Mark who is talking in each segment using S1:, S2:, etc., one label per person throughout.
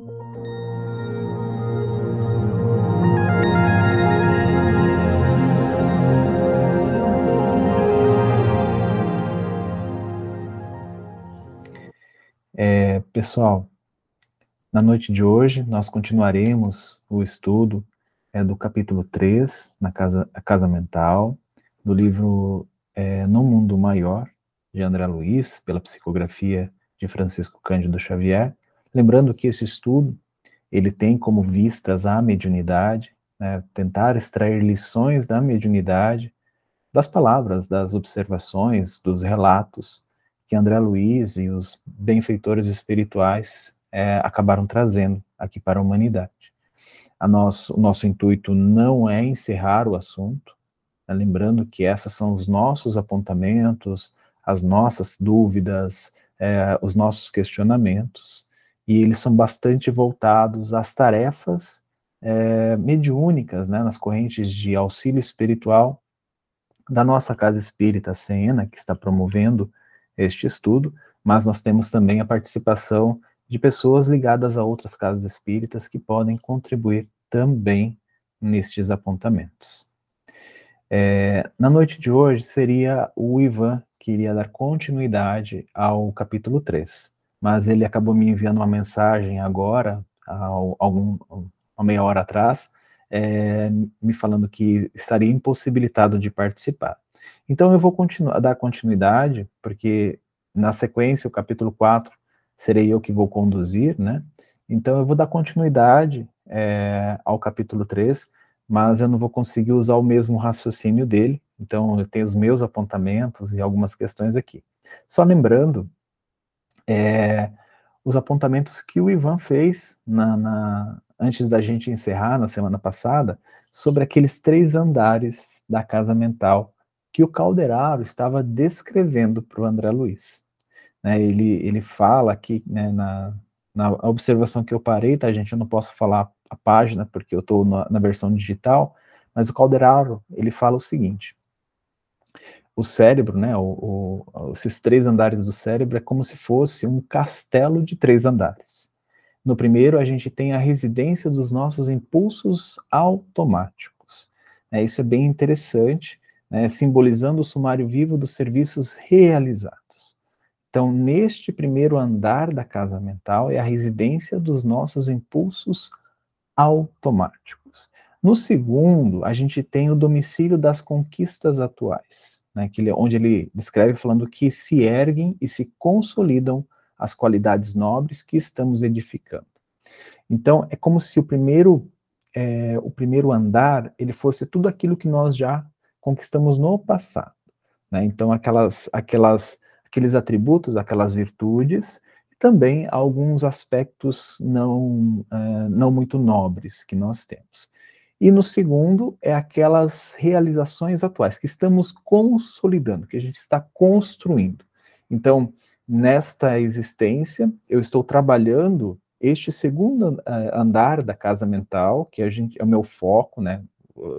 S1: É, pessoal, na noite de hoje nós continuaremos o estudo é, do capítulo 3, na casa, a casa mental, do livro é, No Mundo Maior, de André Luiz, pela psicografia de Francisco Cândido Xavier. Lembrando que esse estudo, ele tem como vistas a mediunidade, né, tentar extrair lições da mediunidade, das palavras, das observações, dos relatos, que André Luiz e os benfeitores espirituais é, acabaram trazendo aqui para a humanidade. A nosso, o nosso intuito não é encerrar o assunto, né, lembrando que esses são os nossos apontamentos, as nossas dúvidas, é, os nossos questionamentos, e eles são bastante voltados às tarefas é, mediúnicas, né, nas correntes de auxílio espiritual da nossa Casa Espírita Sena, que está promovendo este estudo, mas nós temos também a participação de pessoas ligadas a outras casas espíritas que podem contribuir também nestes apontamentos. É, na noite de hoje seria o Ivan que iria dar continuidade ao capítulo 3, mas ele acabou me enviando uma mensagem agora, há algum, meia hora atrás, é, me falando que estaria impossibilitado de participar. Então eu vou continuar, dar continuidade, porque na sequência, o capítulo 4, serei eu que vou conduzir, né? Então eu vou dar continuidade é, ao capítulo 3, mas eu não vou conseguir usar o mesmo raciocínio dele, então eu tenho os meus apontamentos e algumas questões aqui. Só lembrando, é, os apontamentos que o Ivan fez na, na, antes da gente encerrar na semana passada, sobre aqueles três andares da casa mental que o Calderaro estava descrevendo para o André Luiz. Né, ele, ele fala aqui, né, na, na observação que eu parei, tá, gente? Eu não posso falar a página porque eu estou na, na, versão digital, mas o Calderaro, ele fala o seguinte, o cérebro, né, o, o, esses três andares do cérebro é como se fosse um castelo de três andares. No primeiro, a gente tem a residência dos nossos impulsos automáticos. É, isso é bem interessante, né, simbolizando o sumário vivo dos serviços realizados. Então, neste primeiro andar da casa mental é a residência dos nossos impulsos automáticos. No segundo, a gente tem o domicílio das conquistas atuais, né, que ele, onde ele descreve falando que se erguem e se consolidam as qualidades nobres que estamos edificando. Então, é como se o primeiro, é, o primeiro andar ele fosse tudo aquilo que nós já conquistamos no passado. Né? Então, aquelas, aquelas, aqueles atributos, aquelas virtudes, e também alguns aspectos não, uh, não muito nobres que nós temos. E no segundo, é aquelas realizações atuais que estamos consolidando, que a gente está construindo. Então, nesta existência, eu estou trabalhando este segundo andar da casa mental, que a gente, é o meu foco, né?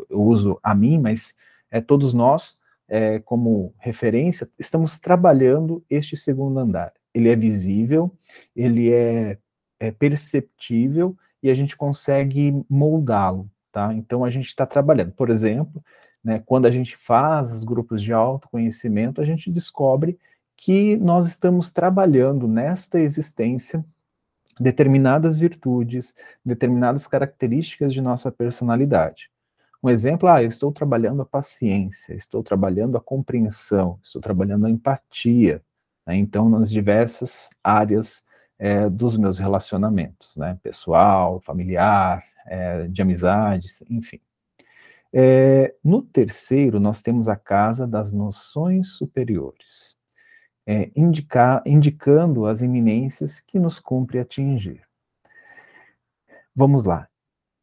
S1: Eu uso a mim, mas é, todos nós, é, como referência, estamos trabalhando este segundo andar. Ele é visível, ele é, é perceptível e a gente consegue moldá-lo, tá? Então a gente está trabalhando. Por exemplo, né, quando a gente faz os grupos de autoconhecimento, a gente descobre que nós estamos trabalhando nesta existência determinadas virtudes, determinadas características de nossa personalidade. Um exemplo, ah, eu estou trabalhando a paciência, estou trabalhando a compreensão, estou trabalhando a empatia, né? então nas diversas áreas é, dos meus relacionamentos, né? pessoal, familiar, é, de amizades, enfim. É, no terceiro, nós temos a casa das noções superiores, é, indicando as iminências que nos cumpre atingir. Vamos lá.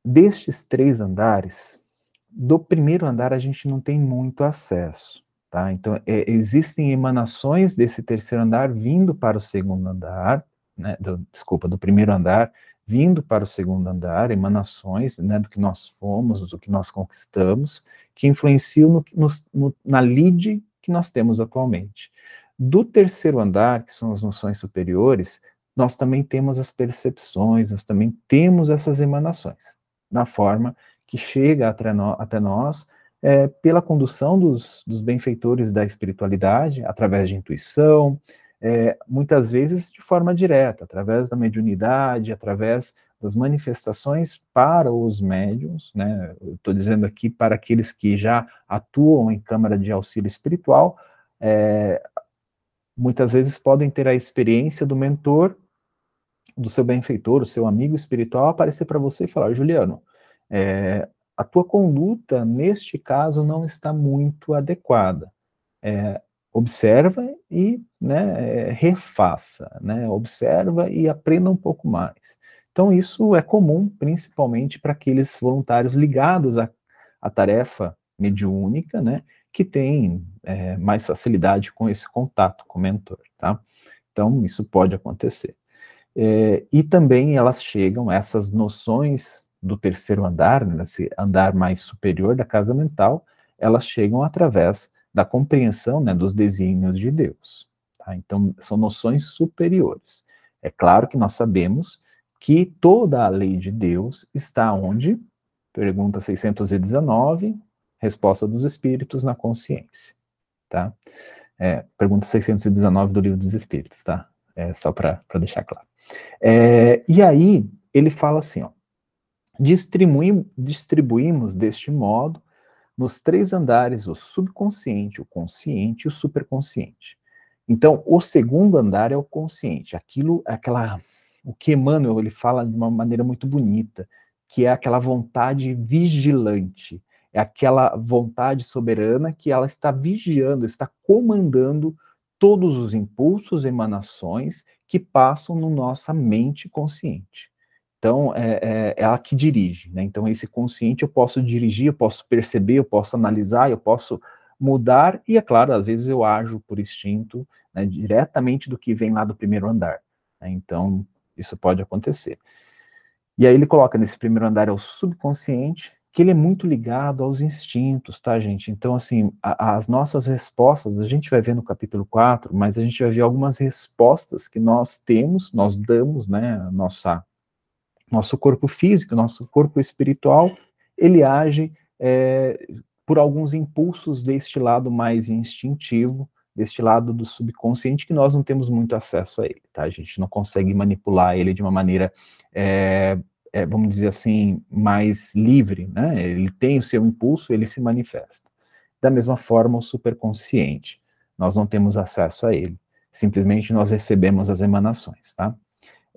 S1: Destes três andares, do primeiro andar a gente não tem muito acesso, tá? Então, é, existem emanações desse terceiro andar vindo para o segundo andar, né? Do, desculpa, do primeiro andar, vindo para o segundo andar, emanações, né? Do que nós fomos, do que nós conquistamos, que influenciam no, no, no, na lide que nós temos atualmente. Do terceiro andar, que são as noções superiores, nós também temos as percepções, nós também temos essas emanações, na forma que chega até, no, até nós é, pela condução dos, dos benfeitores da espiritualidade, através de intuição, é, muitas vezes de forma direta, através da mediunidade, através das manifestações para os médiums, né? Estou dizendo aqui para aqueles que já atuam em câmara de auxílio espiritual, é, muitas vezes podem ter a experiência do mentor, do seu benfeitor, o seu amigo espiritual, aparecer para você e falar: Juliano, é, a tua conduta neste caso não está muito adequada. É, observa e né, é, refaça, né, observa e aprenda um pouco mais. Então, isso é comum, principalmente para aqueles voluntários ligados à, à tarefa mediúnica, né, que têm é, mais facilidade com esse contato com o mentor, tá? Então, isso pode acontecer. É, e também elas chegam, essas noções do terceiro andar, né, andar mais superior da casa mental, elas chegam através da compreensão né, dos desígnios de Deus. Tá? Então, são noções superiores. É claro que nós sabemos que toda a lei de Deus está onde? Pergunta 619, resposta dos espíritos na consciência, tá? É, pergunta 619 do livro dos espíritos, tá? É só para deixar claro. É, e aí, ele fala assim, ó, distribuim, distribuímos deste modo nos três andares o subconsciente, o consciente e o superconsciente. Então, o segundo andar é o consciente, aquilo, aquela o que Emmanuel ele fala de uma maneira muito bonita, que é aquela vontade vigilante, é aquela vontade soberana que ela está vigiando, está comandando todos os impulsos, emanações que passam na no nossa mente consciente. Então, é, é, é, ela que dirige, né? Então, esse consciente eu posso dirigir, eu posso perceber, eu posso analisar, eu posso mudar, e é claro, às vezes eu ajo por instinto, né, diretamente do que vem lá do primeiro andar. Né? Então, isso pode acontecer. E aí ele coloca nesse primeiro andar é o subconsciente, que ele é muito ligado aos instintos, tá, gente? Então, assim, a, as nossas respostas, a gente vai ver no capítulo 4, mas a gente vai ver algumas respostas que nós temos, nós damos, né, nossa, nosso corpo físico, nosso corpo espiritual, ele age é, por alguns impulsos deste lado mais instintivo, deste lado do subconsciente que nós não temos muito acesso a ele, tá? A gente não consegue manipular ele de uma maneira, é, é, vamos dizer assim, mais livre, né? Ele tem o seu impulso, ele se manifesta. Da mesma forma, o superconsciente, nós não temos acesso a ele, simplesmente nós recebemos as emanações, tá?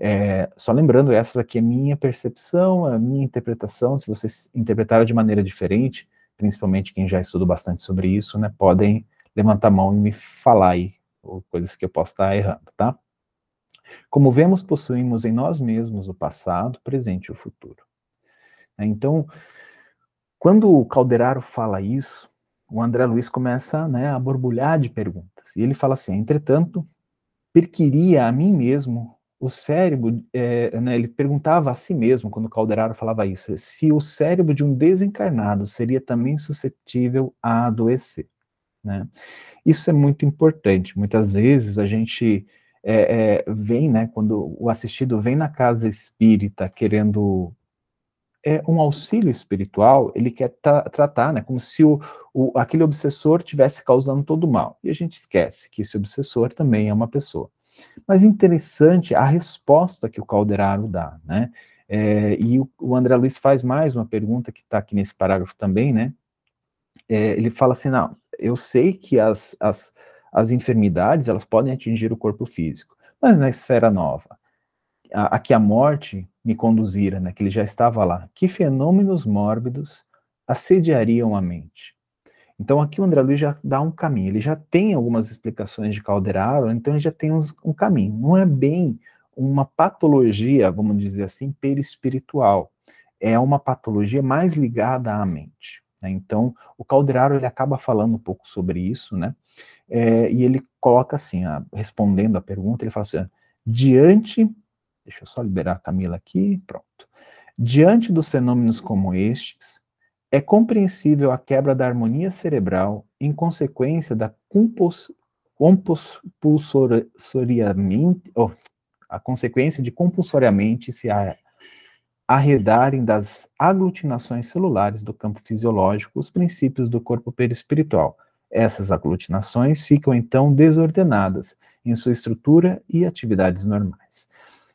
S1: É, só lembrando, essas aqui é minha percepção, a minha interpretação, se vocês interpretaram de maneira diferente, principalmente quem já estudou bastante sobre isso, né, podem levanta a mão e me falar aí, coisas que eu posso estar errando, tá? Como vemos, possuímos em nós mesmos o passado, o presente e o futuro. Né, então, quando o Calderaro fala isso, o André Luiz começa né, a borbulhar de perguntas. E ele fala assim: entretanto, perquiria a mim mesmo o cérebro, é, né, ele perguntava a si mesmo, quando Calderaro falava isso, se o cérebro de um desencarnado seria também suscetível a adoecer. Né? Isso é muito importante. Muitas vezes a gente é, é, vem, né, quando o assistido vem na casa espírita querendo é, um auxílio espiritual, ele quer tra tratar, né, como se o, o, aquele obsessor tivesse causando todo o mal. E a gente esquece que esse obsessor também é uma pessoa. Mas interessante a resposta que o Calderaro dá, né? É, e o, o André Luiz faz mais uma pergunta que está aqui nesse parágrafo também, né? É, ele fala assim, não, eu sei que as, as, as enfermidades, elas podem atingir o corpo físico, mas na esfera nova, a, a que a morte me conduzira, né, que ele já estava lá, que fenômenos mórbidos assediariam a mente? Então aqui o André Luiz já dá um caminho, ele já tem algumas explicações de Calderaro, então ele já tem uns, um caminho. Não é bem uma patologia, vamos dizer assim, perispiritual. É uma patologia mais ligada à mente. Né? Então, o Calderaro ele acaba falando um pouco sobre isso, né? É, e ele coloca assim, a, respondendo a pergunta, ele fala assim: diante, deixa eu só liberar a Camila aqui, pronto. Diante dos fenômenos como estes, é compreensível a quebra da harmonia cerebral em consequência da compulsoriamente, oh, a consequência de compulsoriamente se arredarem das aglutinações celulares do campo fisiológico os princípios do corpo perispiritual. Essas aglutinações ficam então desordenadas em sua estrutura e atividades normais.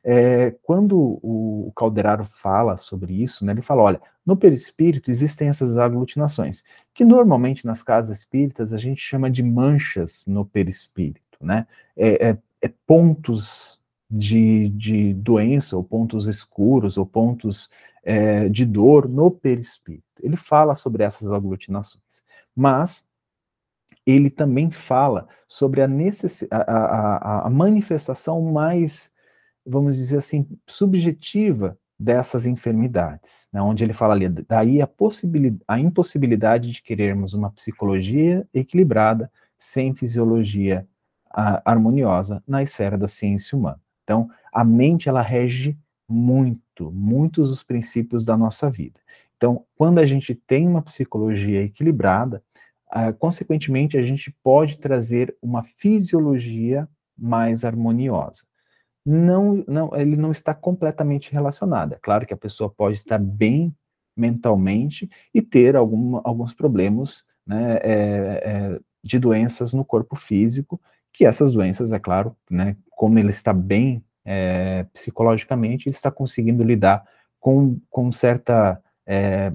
S1: É, quando o Calderaro fala sobre isso, né, ele fala: olha, no perispírito existem essas aglutinações, que normalmente nas casas espíritas a gente chama de manchas no perispírito, né? É, é, é pontos de, de doença, ou pontos escuros, ou pontos é, de dor no perispírito. Ele fala sobre essas aglutinações, mas ele também fala sobre a, necess... a, a, a manifestação mais, vamos dizer assim, subjetiva dessas enfermidades, né, onde ele fala ali, daí a, a impossibilidade de querermos uma psicologia equilibrada sem fisiologia harmoniosa na esfera da ciência humana. Então, a mente, ela rege muito, muitos dos princípios da nossa vida. Então, quando a gente tem uma psicologia equilibrada, uh, consequentemente, a gente pode trazer uma fisiologia mais harmoniosa. Não, não, ele não está completamente relacionado. É claro que a pessoa pode estar bem mentalmente e ter algum, alguns problemas né, é, é, de doenças no corpo físico, que essas doenças, é claro, né, como ele está bem é, psicologicamente, ele está conseguindo lidar com, com certa é,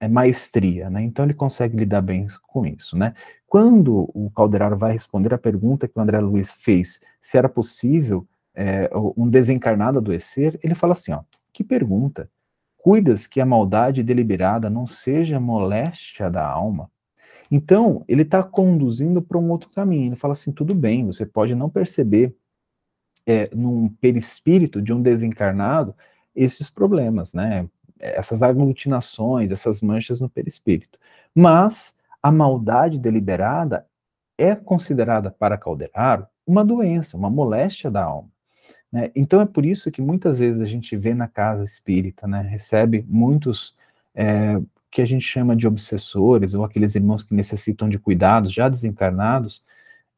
S1: é, maestria, né? Então ele consegue lidar bem com isso, né? Quando o Calderaro vai responder a pergunta que o André Luiz fez, se era possível é, um desencarnado adoecer, ele fala assim, ó, que pergunta? Cuidas que a maldade deliberada não seja moléstia da alma? Então, ele está conduzindo para um outro caminho. Ele fala assim: tudo bem, você pode não perceber é, num perispírito de um desencarnado esses problemas, né? Essas aglutinações, essas manchas no perispírito. Mas a maldade deliberada é considerada para Calderaro uma doença, uma moléstia da alma. Né? Então é por isso que muitas vezes a gente vê na casa espírita, né, recebe muitos é, que a gente chama de obsessores, ou aqueles irmãos que necessitam de cuidados, já desencarnados,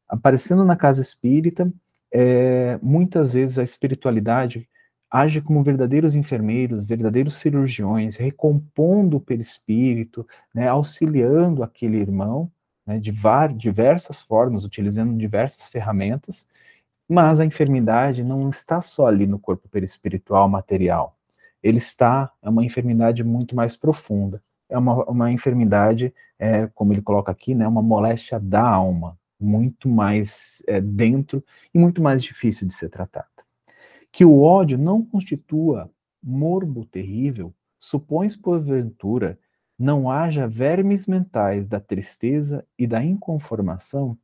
S1: aparecendo na casa espírita, é, muitas vezes a espiritualidade age como verdadeiros enfermeiros, verdadeiros cirurgiões, recompondo o perispírito, né, auxiliando aquele irmão né, de diversas formas, utilizando diversas ferramentas, mas a enfermidade não está só ali no corpo perispiritual material. Ele está, é uma enfermidade muito mais profunda é uma, uma enfermidade, é, como ele coloca aqui, né, uma moléstia da alma, muito mais é, dentro e muito mais difícil de ser tratada. Que o ódio não constitua morbo terrível, supões porventura não haja vermes mentais da tristeza e da inconformação.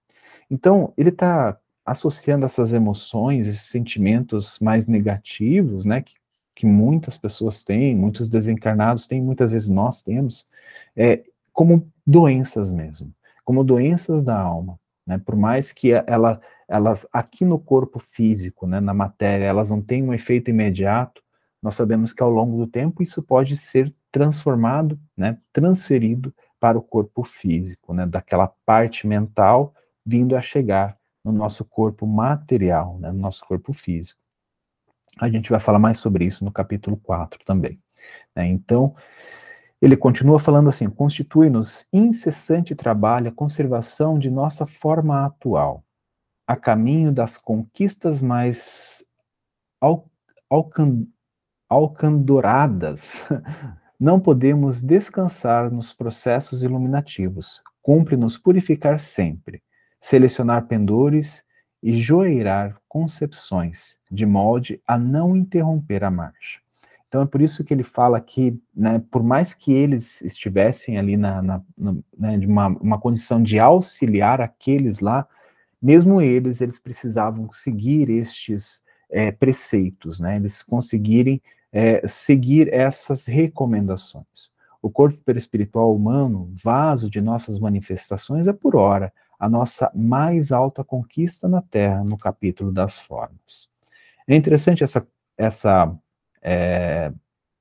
S1: Então, ele está associando essas emoções, esses sentimentos mais negativos, né, que que muitas pessoas têm, muitos desencarnados têm, muitas vezes nós temos, é, como doenças mesmo, como doenças da alma. Né? Por mais que ela, elas, aqui no corpo físico, né, na matéria, elas não tenham um efeito imediato, nós sabemos que ao longo do tempo isso pode ser transformado, né, transferido para o corpo físico, né, daquela parte mental vindo a chegar no nosso corpo material, né, no nosso corpo físico. A gente vai falar mais sobre isso no capítulo 4 também. Né? Então, ele continua falando assim: constitui-nos incessante trabalho a conservação de nossa forma atual, a caminho das conquistas mais al alcan alcandoradas. Não podemos descansar nos processos iluminativos. Cumpre-nos purificar sempre, selecionar pendores e joeirar concepções, de molde a não interromper a marcha. Então é por isso que ele fala que, né, por mais que eles estivessem ali na, na, na né, de uma, uma condição de auxiliar aqueles lá, mesmo eles, eles precisavam seguir estes é, preceitos, né, eles conseguirem é, seguir essas recomendações. O corpo perispiritual humano, vaso de nossas manifestações, é por hora a nossa mais alta conquista na Terra, no capítulo das formas. É interessante essa, essa, é,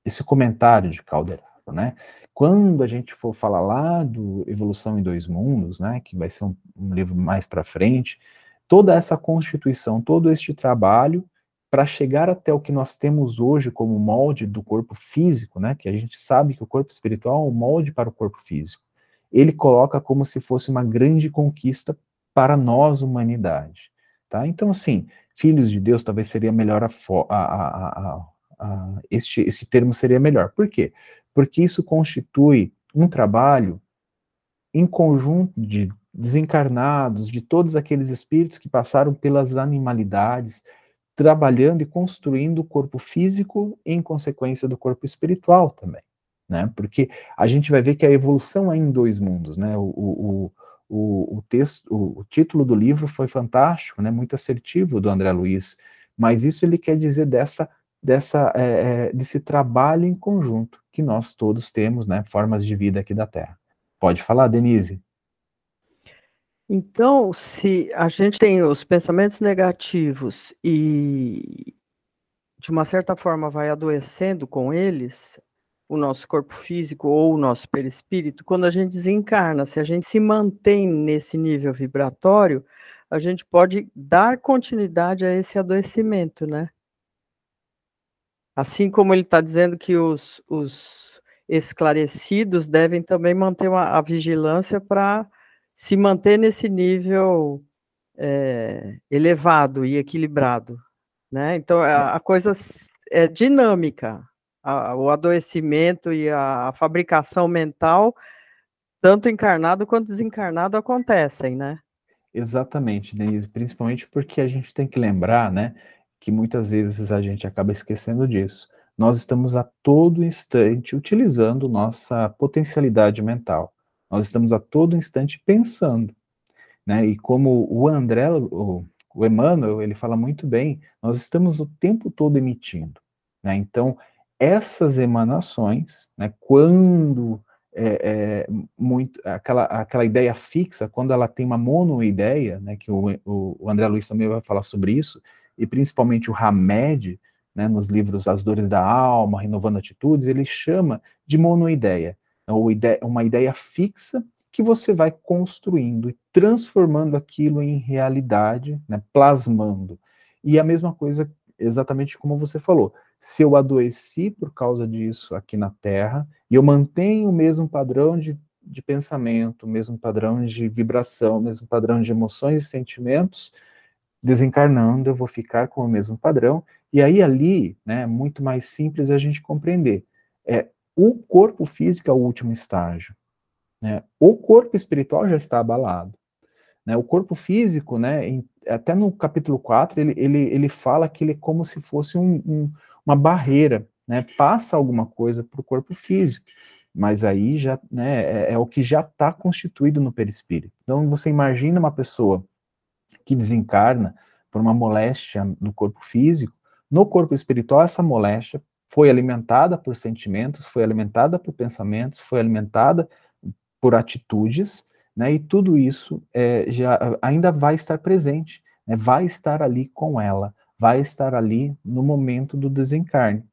S1: esse comentário de Calderaro, né? Quando a gente for falar lá do Evolução em Dois Mundos, né, que vai ser um, um livro mais para frente, toda essa constituição, todo este trabalho para chegar até o que nós temos hoje como molde do corpo físico, né, que a gente sabe que o corpo espiritual é um molde para o corpo físico, ele coloca como se fosse uma grande conquista para nós, humanidade. Tá? Então, assim, filhos de Deus talvez seria melhor a, a, a, este, esse termo seria melhor. Por quê? Porque isso constitui um trabalho em conjunto de desencarnados, de todos aqueles espíritos que passaram pelas animalidades, trabalhando e construindo o corpo físico em consequência do corpo espiritual também, né? Porque a gente vai ver que a evolução é em dois mundos, né? O, o, o, o texto, o, o, título do livro foi fantástico, né? Muito assertivo do André Luiz, mas isso ele quer dizer dessa dessa é, é, desse trabalho em conjunto que nós todos temos, né? Formas de vida aqui da Terra. Pode falar, Denise.
S2: Então, se a gente tem os pensamentos negativos e, de uma certa forma, vai adoecendo com eles, o nosso corpo físico ou o nosso perispírito, quando a gente desencarna, se a gente se mantém nesse nível vibratório, a gente pode dar continuidade a esse adoecimento, né? Assim como ele está dizendo que os, os esclarecidos devem também manter uma, a vigilância para se manter nesse nível é, elevado e equilibrado, né? Então a, a coisa é dinâmica, a, o adoecimento e a, fabricação mental, tanto encarnado quanto desencarnado, acontecem, né?
S1: Exatamente, Denise, principalmente porque a gente tem que lembrar, né, que muitas vezes a gente acaba esquecendo disso. Nós estamos a todo instante utilizando nossa potencialidade mental. Nós estamos a todo instante pensando, né? E como o André, o, o Emmanuel, ele fala muito bem, nós estamos o tempo todo emitindo, né? Então, essas emanações, né, quando é, é, muito, aquela, aquela ideia fixa, quando ela tem uma monoideia, né, que o, o, André Luiz também vai falar sobre isso, e principalmente o Hamed, né, nos livros As Dores da Alma, Renovando Atitudes, ele chama de monoideia ou ideia, uma ideia fixa que você vai construindo e transformando aquilo em realidade, né, plasmando. E a mesma coisa, exatamente como você falou, se eu adoeci por causa disso aqui na Terra, e eu mantenho o mesmo padrão de, de pensamento, o mesmo padrão de vibração, o mesmo padrão de emoções e sentimentos, desencarnando, eu vou ficar com o mesmo padrão, e aí ali, né, é muito mais simples a gente compreender. É, o corpo físico é o último estágio. Né? O corpo espiritual já está abalado. Né? O corpo físico, né, em, até no capítulo 4, ele, ele, ele fala que ele é como se fosse um, um, uma barreira, né? passa alguma coisa para o corpo físico, mas aí já né, é, é o que já está constituído no perispírito. Então você imagina uma pessoa que desencarna por uma moléstia no corpo físico, no corpo espiritual essa moléstia foi alimentada por sentimentos, foi alimentada por pensamentos, foi alimentada por atitudes, né? E tudo isso é, já ainda vai estar presente, né, vai estar ali com ela, vai estar ali no momento do desencarne.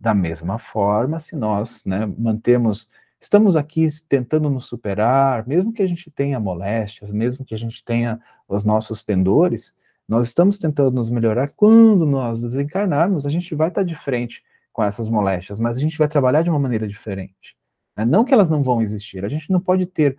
S1: Da mesma forma, se nós né, mantemos, estamos aqui tentando nos superar, mesmo que a gente tenha moléstias, mesmo que a gente tenha os nossos pendores, nós estamos tentando nos melhorar. Quando nós desencarnarmos, a gente vai estar de frente com essas moléstias, mas a gente vai trabalhar de uma maneira diferente. Né? Não que elas não vão existir, a gente não pode ter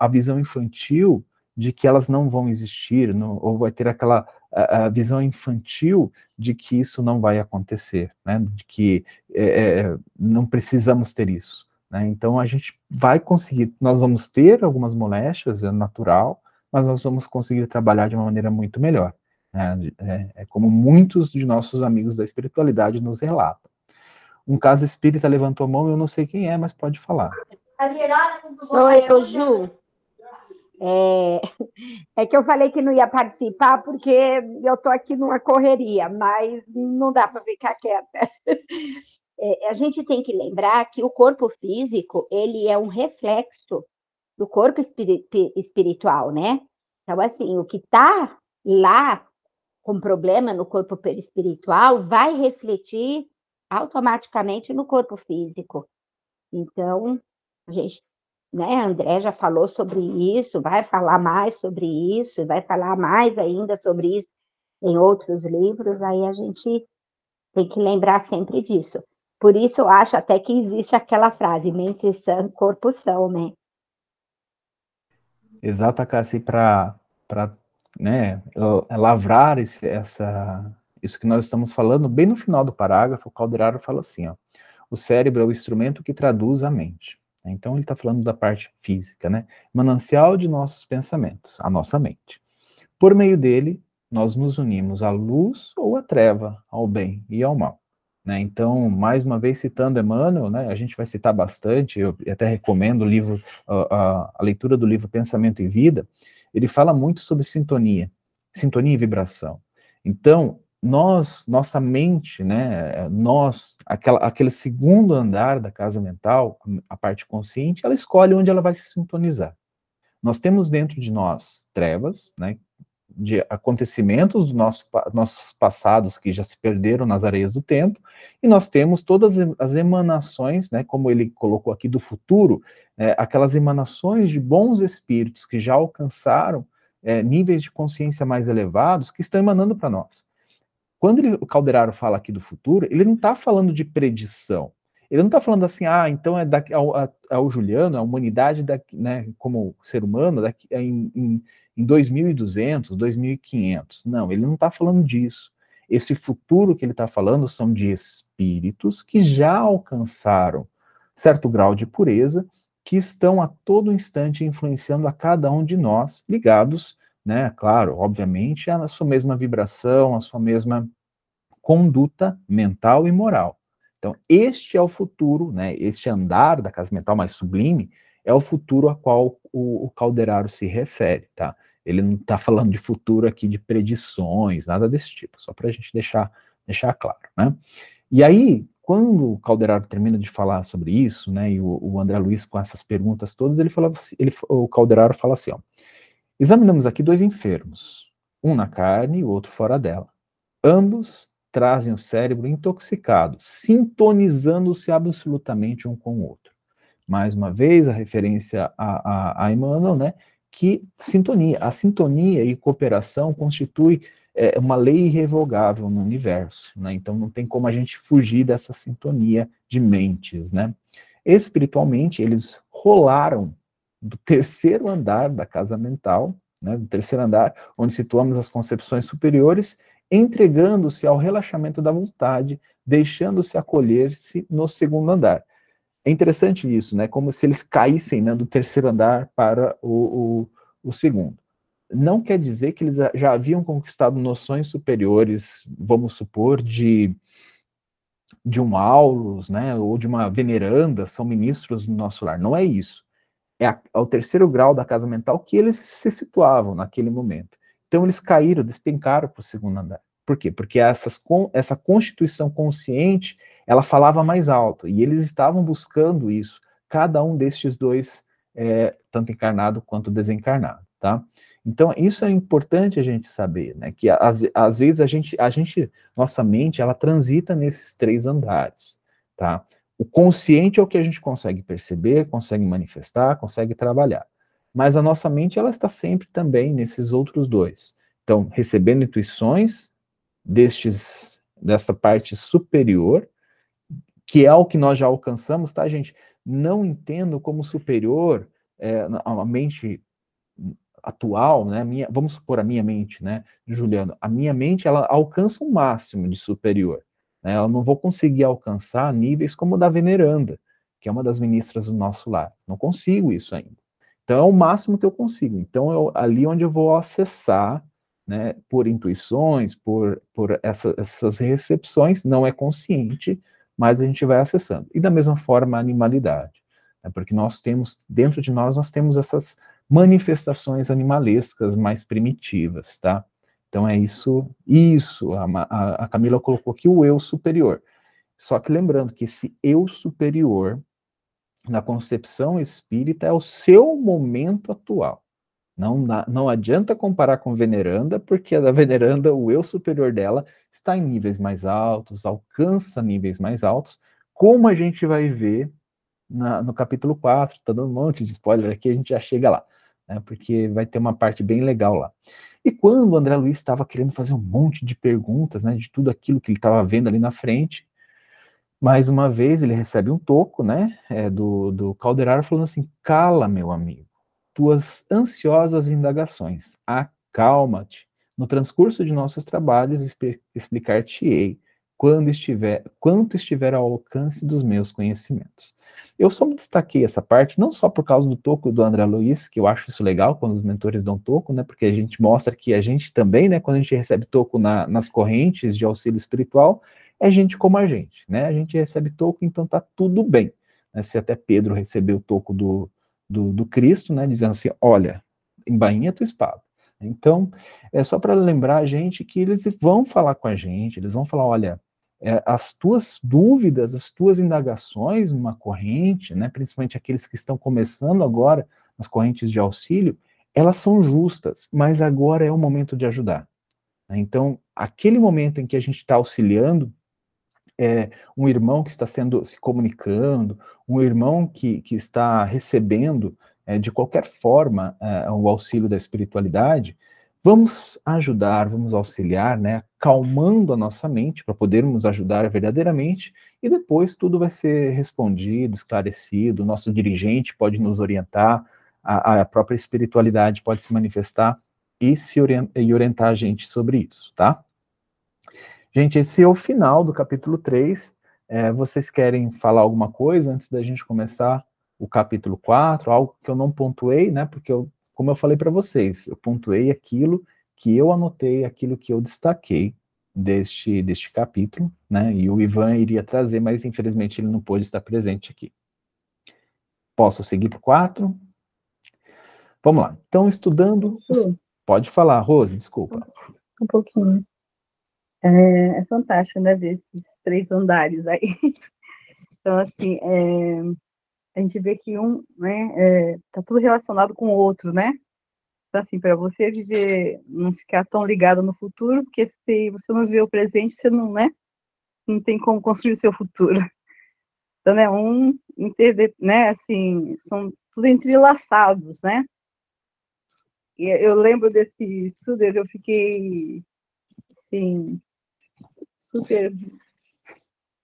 S1: a visão infantil de que elas não vão existir, não, ou vai ter aquela a, a, visão infantil de que isso não vai acontecer, né? de que é, é, não precisamos ter isso. Né? Então a gente vai conseguir, nós vamos ter algumas moléstias, é natural, mas nós vamos conseguir trabalhar de uma maneira muito melhor. Né? É, é como muitos de nossos amigos da espiritualidade nos relatam. Um caso espírita levantou a mão, eu não sei quem é, mas pode falar.
S3: Sou eu, Ju. É, é, que eu falei que não ia participar porque eu estou aqui numa correria, mas não dá para ficar quieta. É, a gente tem que lembrar que o corpo físico ele é um reflexo do corpo espiritual, né? Então, assim, o que está lá com problema no corpo espiritual vai refletir automaticamente no corpo físico. Então, a gente, né, André já falou sobre isso, vai falar mais sobre isso, vai falar mais ainda sobre isso em outros livros, aí a gente Tem que lembrar sempre disso. Por isso, eu acho até que existe aquela frase, mente sã, corpo são, né?
S1: Exato, Cassi, para né, lavrar esse, essa, isso que nós estamos falando, bem no final do parágrafo, o Calderaro fala assim, ó, o cérebro é o instrumento que traduz a mente. Então ele está falando da parte física, né? Manancial de nossos pensamentos, a nossa mente. Por meio dele, nós nos unimos à luz ou à treva, ao bem e ao mal. Né? Então, mais uma vez citando Emmanuel, né, a gente vai citar bastante, eu até recomendo o livro, a, a leitura do livro Pensamento e Vida, ele fala muito sobre sintonia, sintonia e vibração. Então, nós, nossa mente, né, nós, aquela, aquele segundo andar da casa mental, a parte consciente, ela escolhe onde ela vai se sintonizar. Nós temos dentro de nós trevas, né, de acontecimentos dos nosso, nossos passados que já se perderam nas areias do tempo, e nós temos todas as emanações, né, como ele colocou aqui do futuro, é, aquelas emanações de bons espíritos que já alcançaram é, níveis de consciência mais elevados que estão emanando para nós. Quando ele, o Calderaro fala aqui do futuro, ele não está falando de predição. Ele não está falando assim, ah, então é, daqui, ao, ao Juliano, a humanidade daqui, né, como ser humano daqui, é em, em, em 2200, 2500. Não, ele não está falando disso. Esse futuro que ele está falando são de espíritos que já alcançaram certo grau de pureza, que estão a todo instante influenciando a cada um de nós, ligados né? Claro, obviamente, a sua mesma vibração, a sua mesma conduta mental e moral. Então, este é o futuro, né? Este andar da casa mental mais sublime é o futuro a qual o, o Calderaro se refere, tá? Ele não está falando de futuro aqui de predições, nada desse tipo, só para a gente deixar, deixar claro, né? E aí, quando o Calderaro termina de falar sobre isso, né, e o, o André Luiz com essas perguntas todas, ele falava, ele, o Calderaro fala assim, ó, Examinamos aqui dois enfermos, um na carne e o outro fora dela. Ambos trazem o cérebro intoxicado, sintonizando-se absolutamente um com o outro. Mais uma vez, a referência a, a, a Emmanuel, né, que sintonia, a sintonia e cooperação constitui é, uma lei irrevogável no universo, né, então não tem como a gente fugir dessa sintonia de mentes, né. Espiritualmente, eles rolaram do terceiro andar da casa mental, né, do terceiro andar, onde situamos as concepções superiores, entregando-se ao relaxamento da vontade, deixando-se acolher-se no segundo andar. É interessante isso, né, como se eles caíssem né, do terceiro andar para o, o, o segundo. Não quer dizer que eles já haviam conquistado noções superiores, vamos supor, de de um Aulus, né, ou de uma veneranda, são ministros do nosso lar. Não é isso é ao terceiro grau da casa mental que eles se situavam naquele momento. Então eles caíram, despencaram para o segundo andar. Por quê? Porque essas, essa constituição consciente, ela falava mais alto, e eles estavam buscando isso, cada um destes dois, é, tanto encarnado quanto desencarnado, tá? Então, isso é importante a gente saber, né? Que às, às vezes a gente, a gente, nossa mente, ela transita nesses três andares, tá? O consciente é o que a gente consegue perceber, consegue manifestar, consegue trabalhar. Mas a nossa mente, ela está sempre também nesses outros dois. Então, recebendo intuições destes, dessa parte superior, que é o que nós já alcançamos, tá, gente? Não entendo como superior é, a mente atual, né? Minha, vamos supor a minha mente, né, Juliano? A minha mente, ela alcança um máximo de superior. Né? Eu não vou conseguir alcançar níveis como o da veneranda, que é uma das ministras do nosso lar. Não consigo isso ainda. Então é o máximo que eu consigo. Então eu, ali onde eu vou acessar, né, por intuições, por, por essa, essas recepções, não é consciente, mas a gente vai acessando. E da mesma forma a animalidade, né, porque nós temos, dentro de nós, nós temos essas manifestações animalescas mais primitivas, tá? Então é isso, isso, a, a, a Camila colocou aqui o eu superior. Só que lembrando que esse eu superior, na concepção espírita, é o seu momento atual. Não, não adianta comparar com veneranda, porque a da veneranda, o eu superior dela, está em níveis mais altos, alcança níveis mais altos, como a gente vai ver na, no capítulo 4, está dando um monte de spoiler aqui, a gente já chega lá. Né, porque vai ter uma parte bem legal lá. E quando o André Luiz estava querendo fazer um monte de perguntas, né, de tudo aquilo que ele estava vendo ali na frente, mais uma vez ele recebe um toco, né, é, do, do Calderaro falando assim, cala, meu amigo, tuas ansiosas indagações, acalma-te. No transcurso de nossos trabalhos, explicar-te-ei quando estiver, quanto estiver ao alcance dos meus conhecimentos. Eu só destaquei essa parte, não só por causa do toco do André Luiz, que eu acho isso legal quando os mentores dão toco, né, porque a gente mostra que a gente também, né, quando a gente recebe toco na, nas correntes de auxílio espiritual, é gente como a gente, né, a gente recebe toco, então tá tudo bem. Né, se até Pedro recebeu o toco do, do, do Cristo, né, dizendo assim, olha, embainha tua espada. Então, é só para lembrar a gente que eles vão falar com a gente, eles vão falar, olha, é, as tuas dúvidas, as tuas indagações numa corrente, né, principalmente aqueles que estão começando agora nas correntes de auxílio, elas são justas, mas agora é o momento de ajudar. Né? Então, aquele momento em que a gente está auxiliando, é, um irmão que está sendo se comunicando, um irmão que, que está recebendo é, de qualquer forma é, o auxílio da espiritualidade, Vamos ajudar, vamos auxiliar, né, calmando a nossa mente para podermos ajudar verdadeiramente e depois tudo vai ser respondido, esclarecido, o nosso dirigente pode nos orientar, a, a própria espiritualidade pode se manifestar e se orientar, e orientar a gente sobre isso, tá? Gente, esse é o final do capítulo 3. É, vocês querem falar alguma coisa antes da gente começar o capítulo 4? Algo que eu não pontuei, né? Porque eu como eu falei para vocês, eu pontuei aquilo que eu anotei, aquilo que eu destaquei deste, deste capítulo, né? E o Ivan iria trazer, mas infelizmente ele não pôde estar presente aqui. Posso seguir para o 4? Vamos lá. Então, estudando. Pode falar, Rose, desculpa.
S4: Um pouquinho. É, é fantástico, né? Ver esses três andares aí. Então, assim, é, a gente vê que um, né, é, tá tudo relacionado com o outro, né? Então, assim, para você viver, não ficar tão ligado no futuro, porque se você não viver o presente, você não, né? Não tem como construir o seu futuro. Então, né, um, né, assim, são tudo entrelaçados, né? E eu lembro desse estudo, eu fiquei, assim, super,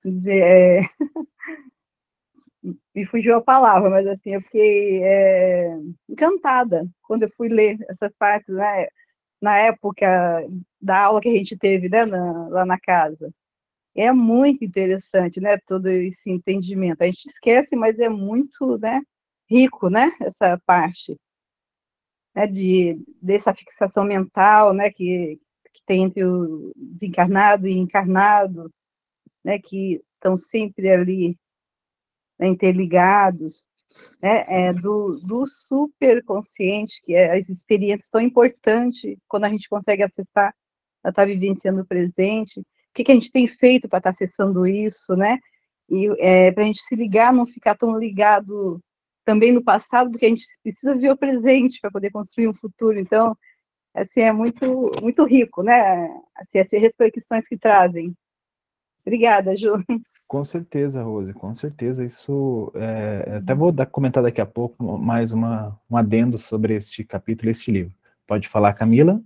S4: dizer, é, me fugiu a palavra, mas assim, eu fiquei é, encantada quando eu fui ler essas partes, né? Na época da aula que a gente teve né, na, lá na casa. É muito interessante, né? Todo esse entendimento. A gente esquece, mas é muito né, rico, né? Essa parte né, de, dessa fixação mental, né? Que, que tem entre o desencarnado e encarnado, né? Que estão sempre ali né, interligados, né, é, do, do superconsciente, que é as experiências tão importantes quando a gente consegue acessar, estar tá vivenciando o presente, o que, que a gente tem feito para estar tá acessando isso, né? E é, para a gente se ligar, não ficar tão ligado também no passado, porque a gente precisa ver o presente para poder construir um futuro. Então, assim, é muito, muito rico, né? Assim, essas reflexões que trazem. Obrigada, Ju.
S1: Com certeza, Rose, com certeza. Isso é, até vou dar, comentar daqui a pouco mais uma, um adendo sobre este capítulo, este livro. Pode falar, Camila?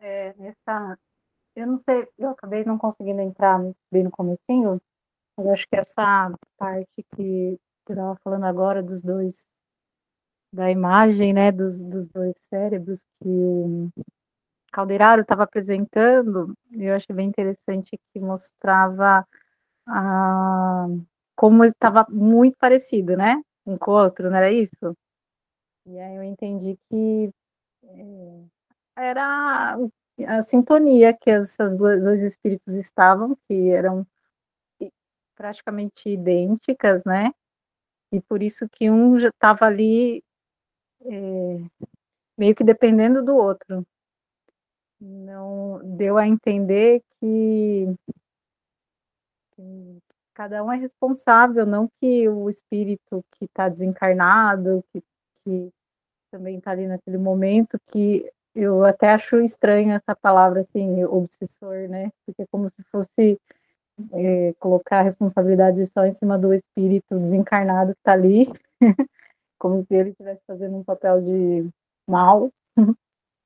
S4: É, essa, eu não sei, eu acabei não conseguindo entrar bem no comecinho, mas acho que essa parte que você estava falando agora dos dois, da imagem, né, dos, dos dois cérebros que o Calderaro estava apresentando, eu achei bem interessante que mostrava ah, como estava muito parecido, né? Um com o outro, não era isso? E aí eu entendi que é, era a sintonia que duas, dois espíritos estavam, que eram praticamente idênticas, né? E por isso que um já estava ali é, meio que dependendo do outro não deu a entender que, que cada um é responsável, não que o espírito que está desencarnado, que, que também está ali naquele momento, que eu até acho estranho essa palavra assim, obsessor, né? Porque é como se fosse é, colocar a responsabilidade só em cima do espírito desencarnado que está ali.
S5: como se ele estivesse fazendo um papel de mal,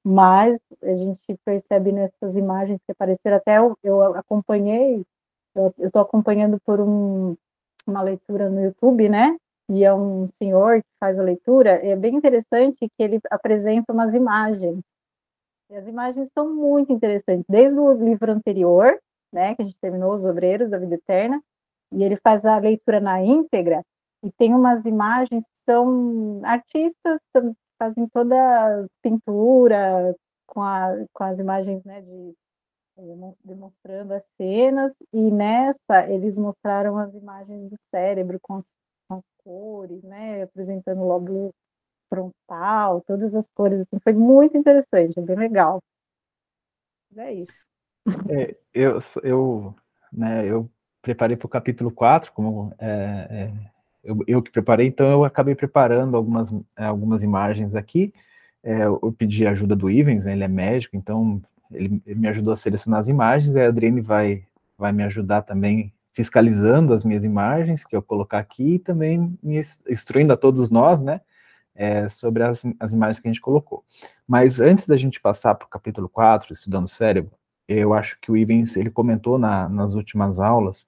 S5: mas a gente percebe nessas imagens que apareceram, até eu, eu acompanhei, eu estou acompanhando por um, uma leitura no YouTube, né? E é um senhor que faz a leitura, é bem interessante que ele apresenta umas imagens. E as imagens são muito interessantes, desde o livro anterior, né, que a gente terminou, Os Obreiros da Vida Eterna, e ele faz a leitura na íntegra, e tem umas imagens que são artistas, fazem toda a pintura com, a, com as imagens né, de eh, demonstrando as cenas, e nessa eles mostraram as imagens do cérebro com as, com as cores, né, apresentando o frontal, todas as cores, assim, foi muito interessante, é bem legal. É isso.
S1: É, eu, eu, né, eu preparei para o capítulo 4, como é, é, eu, eu, que preparei, então eu acabei preparando algumas, é, algumas imagens aqui. É, eu pedi a ajuda do Ivens, né, ele é médico, então ele, ele, me ajudou a selecionar as imagens, a Adriane vai, vai me ajudar também fiscalizando as minhas imagens que eu colocar aqui e também me instruindo a todos nós, né, é, sobre as, as imagens que a gente colocou. Mas antes da gente passar para o capítulo 4, estudando o cérebro, eu acho que o Ivens, ele comentou na, nas últimas aulas,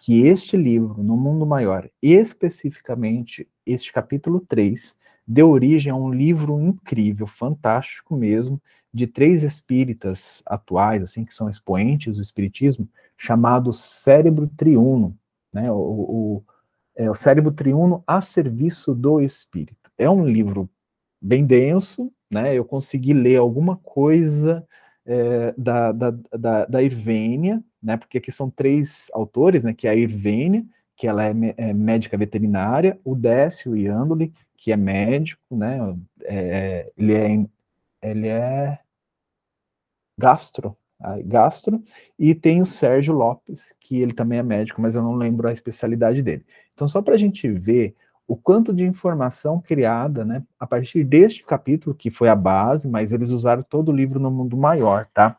S1: que este livro, No Mundo Maior, especificamente este capítulo 3, deu origem a um livro incrível, fantástico mesmo, de três espíritas atuais, assim, que são expoentes do espiritismo, chamado Cérebro Triuno, né, o, o, é, o Cérebro Triuno a serviço do espírito. É um livro bem denso, né, eu consegui ler alguma coisa é, da, da, da, da Irvênia, né, porque aqui são três autores, né, que é a Irvênia, que ela é, é médica veterinária, o Décio Iandoli, que é médico, né, é, ele, é, ele é gastro, gastro, e tem o Sérgio Lopes, que ele também é médico, mas eu não lembro a especialidade dele. Então, só para a gente ver o quanto de informação criada, né, a partir deste capítulo, que foi a base, mas eles usaram todo o livro no mundo maior, tá?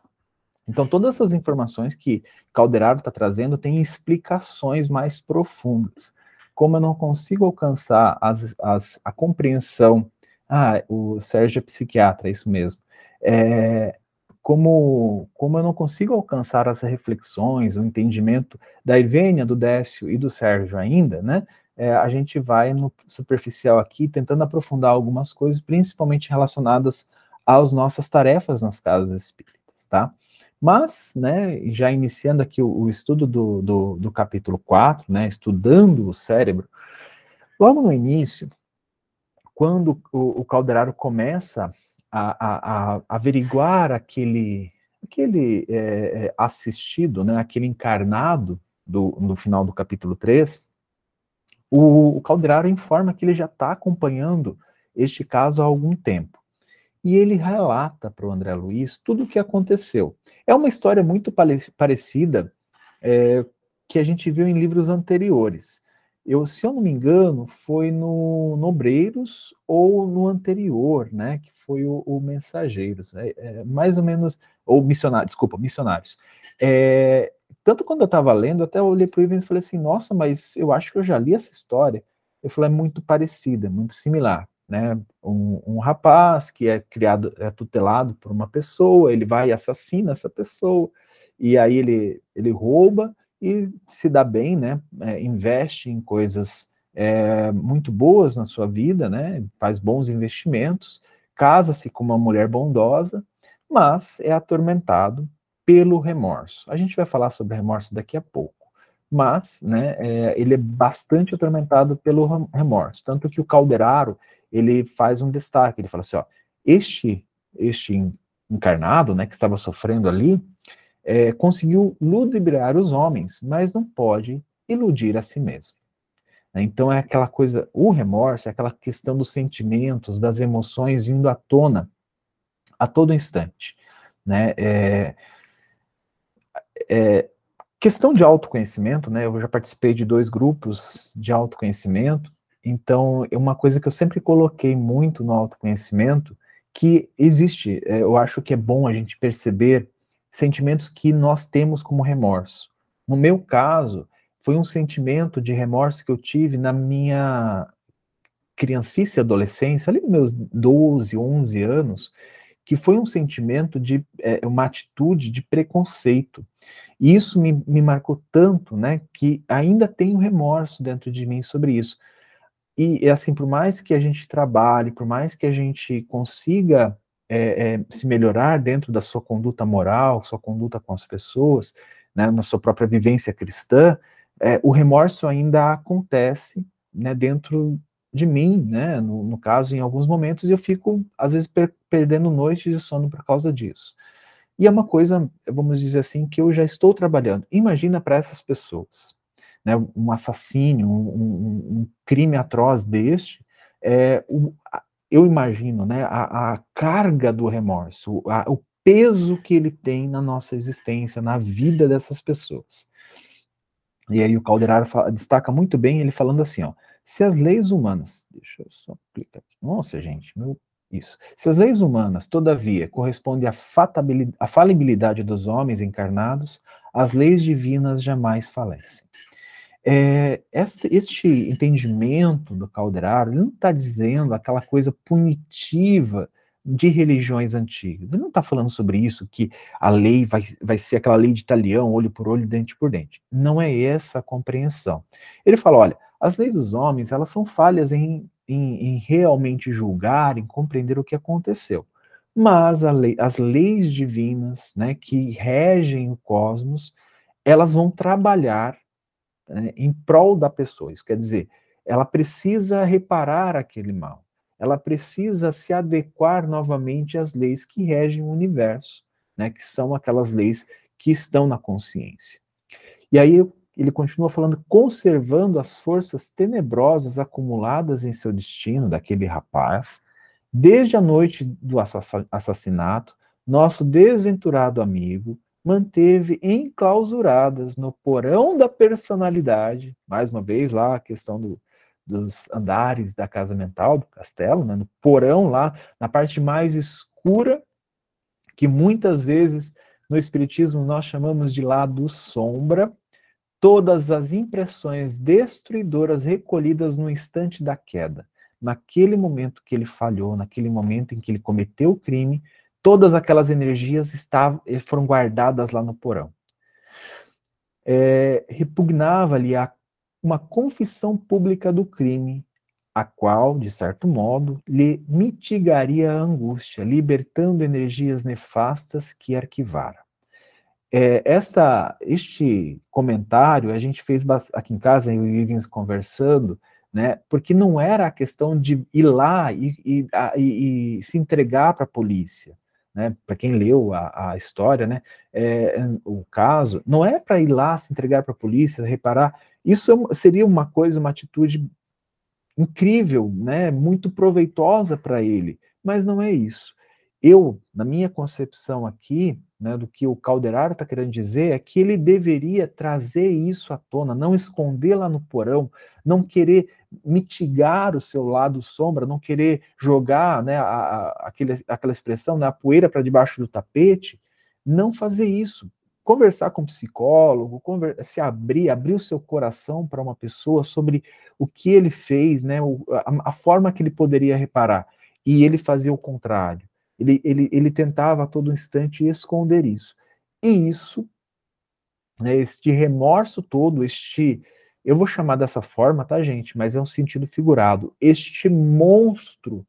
S1: Então, todas essas informações que Calderaro está trazendo têm explicações mais profundas. Como eu não consigo alcançar as, as, a compreensão, ah, o Sérgio é psiquiatra, é isso mesmo, é, como, como eu não consigo alcançar as reflexões, o entendimento da Ivênia, do Décio e do Sérgio ainda, né, é, a gente vai no superficial aqui, tentando aprofundar algumas coisas, principalmente relacionadas às nossas tarefas nas casas espíritas, tá? Mas, né, já iniciando aqui o, o estudo do, do, do, capítulo 4, né, estudando o cérebro, logo no início, quando o, o Calderaro começa a, a, a, averiguar aquele, aquele é, é assistido, né, aquele encarnado do, no final do capítulo 3, o, o informa que ele já está acompanhando este caso há algum tempo. E ele relata para o André Luiz tudo o que aconteceu. É uma história muito parecida é, que a gente viu em livros anteriores. Eu, se eu não me engano, foi no, no Obreiros ou no anterior, né? Que foi o, o Mensageiros. É, é, mais ou menos. Ou Missionários, desculpa, Missionários. É, tanto quando eu estava lendo, até olhei para o Ivens e falei assim, nossa, mas eu acho que eu já li essa história. Eu falei, é muito parecida, muito similar. Né? Um, um, rapaz que é criado, é tutelado por uma pessoa, ele vai e assassina essa pessoa, e aí ele, ele rouba e se dá bem, né? É, investe em coisas é, muito boas na sua vida, né? Faz bons investimentos, casa-se com uma mulher bondosa, mas é atormentado pelo remorso. A gente vai falar sobre remorso daqui a pouco, mas né, é, ele é bastante atormentado pelo remorso, tanto que o Calderaro ele faz um destaque, ele fala assim, ó, este este encarnado, né, que estava sofrendo ali, é, conseguiu ludibriar os homens, mas não pode iludir a si mesmo. Então é aquela coisa, o remorso é aquela questão dos sentimentos, das emoções indo à tona a todo instante, né? É, é, questão de autoconhecimento, né? Eu já participei de dois grupos de autoconhecimento, então é uma coisa que eu sempre coloquei muito no autoconhecimento, que existe, é, eu acho que é bom a gente perceber sentimentos que nós temos como remorso. No meu caso, foi um sentimento de remorso que eu tive na minha criancice e adolescência, ali meus 12, 11 anos, que foi um sentimento de é, uma atitude de preconceito. E isso me, me marcou tanto, né, que ainda tenho remorso dentro de mim sobre isso. E assim, por mais que a gente trabalhe, por mais que a gente consiga é, é, se melhorar dentro da sua conduta moral, sua conduta com as pessoas, né, na sua própria vivência cristã, é, o remorso ainda acontece né, dentro de mim, né, no, no, caso, em alguns momentos, e eu fico, às vezes, per perdendo noites de sono por causa disso. E é uma coisa, vamos dizer assim, que eu já estou trabalhando. Imagina para essas pessoas, né, um assassínio, um, um, um crime atroz deste, é, o, eu imagino né, a, a carga do remorso, a, o peso que ele tem na nossa existência, na vida dessas pessoas. E aí o Calderaro destaca muito bem ele falando assim, ó, se as leis humanas, deixa eu só clicar aqui, nossa gente, meu, isso, se as leis humanas, todavia, correspondem à, à falibilidade dos homens encarnados, as leis divinas jamais falecem. É, este, este, entendimento do Calderaro, ele não está dizendo aquela coisa punitiva de religiões antigas. Ele não está falando sobre isso, que a lei vai, vai ser aquela lei de italião, olho por olho, dente por dente. Não é essa a compreensão. Ele fala, olha, as leis dos homens, elas são falhas em, em, em realmente julgar, em compreender o que aconteceu. Mas lei, as leis divinas, né, que regem o cosmos, elas vão trabalhar né, em prol da pessoa. Isso quer dizer, ela precisa reparar aquele mal. Ela precisa se adequar novamente às leis que regem o universo, né, que são aquelas leis que estão na consciência. E aí ele continua falando, conservando as forças tenebrosas acumuladas em seu destino, daquele rapaz, desde a noite do assassinato, nosso desventurado amigo manteve enclausuradas no porão da personalidade, mais uma vez lá a questão do, dos andares da casa mental, do castelo, né, no porão lá, na parte mais escura, que muitas vezes no Espiritismo nós chamamos de lado sombra, todas as impressões destruidoras recolhidas no instante da queda. Naquele momento que ele falhou, naquele momento em que ele cometeu o crime, todas aquelas energias estavam, eh, foram guardadas lá no porão. É, repugnava ali a, uma confissão pública do crime, a qual, de certo modo, lhe mitigaria a angústia, libertando energias nefastas que arquivara. É, este comentário a gente fez aqui em casa, eu e o conversando, né, porque não era a questão de ir lá e, e, e, e se entregar para a polícia, né, para quem leu a, a história, né, é, o caso, não é para ir lá se entregar para a polícia, reparar, isso é seria uma coisa, uma atitude incrível, né, muito proveitosa para ele, mas não é isso. Eu, na minha concepção aqui, né, do que o Calderaro está querendo dizer, é que ele deveria trazer isso à tona, não esconder lá no porão, não querer mitigar o seu lado sombra, não querer jogar né, a, a, aquele, aquela expressão, né, a poeira para debaixo do tapete, não fazer isso. Conversar com um psicólogo, conver se abrir, abrir o seu coração para uma pessoa sobre o que ele fez, né, a, a forma que ele poderia reparar. E ele fazia o contrário ele, ele, ele tentava a todo instante esconder isso. E isso, né, este remorso todo, este, eu vou chamar dessa forma, tá, gente? Mas é um sentido figurado. Este monstro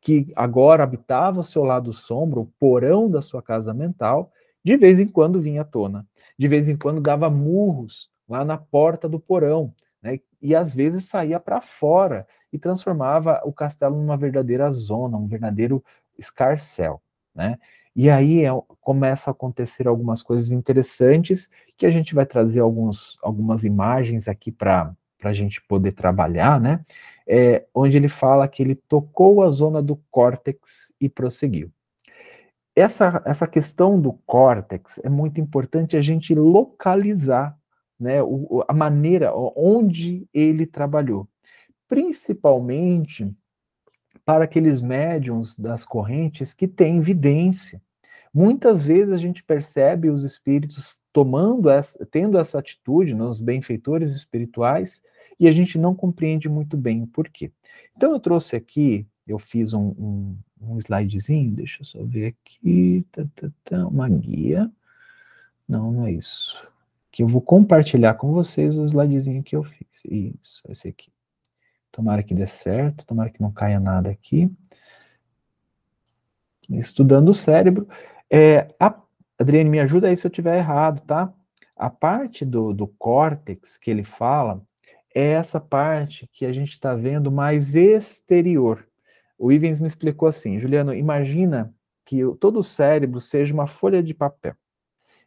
S1: que agora habitava o seu lado sombra, o porão da sua casa mental, de vez em quando vinha à tona. De vez em quando dava murros lá na porta do porão, né? E às vezes saía para fora e transformava o castelo numa verdadeira zona, um verdadeiro escarcel, né? E aí é, começa a acontecer algumas coisas interessantes que a gente vai trazer alguns, algumas imagens aqui para a gente poder trabalhar, né? É, onde ele fala que ele tocou a zona do córtex e prosseguiu. Essa, essa questão do córtex é muito importante a gente localizar né, o, a maneira onde ele trabalhou. Principalmente para aqueles médiums das correntes que têm vidência. Muitas vezes a gente percebe os espíritos tomando essa, tendo essa atitude nos benfeitores espirituais e a gente não compreende muito bem o porquê. Então eu trouxe aqui, eu fiz um, um, um slidezinho, deixa eu só ver aqui, tá, tá, tá, uma guia. Não, não é isso. Que eu vou compartilhar com vocês o slidezinho que eu fiz. Isso, esse aqui. Tomara que dê certo, tomara que não caia nada aqui. Estudando o cérebro. É, a, Adriane, me ajuda aí se eu estiver errado, tá? A parte do, do córtex que ele fala é essa parte que a gente está vendo mais exterior. O Ivens me explicou assim, Juliano, imagina que todo o cérebro seja uma folha de papel.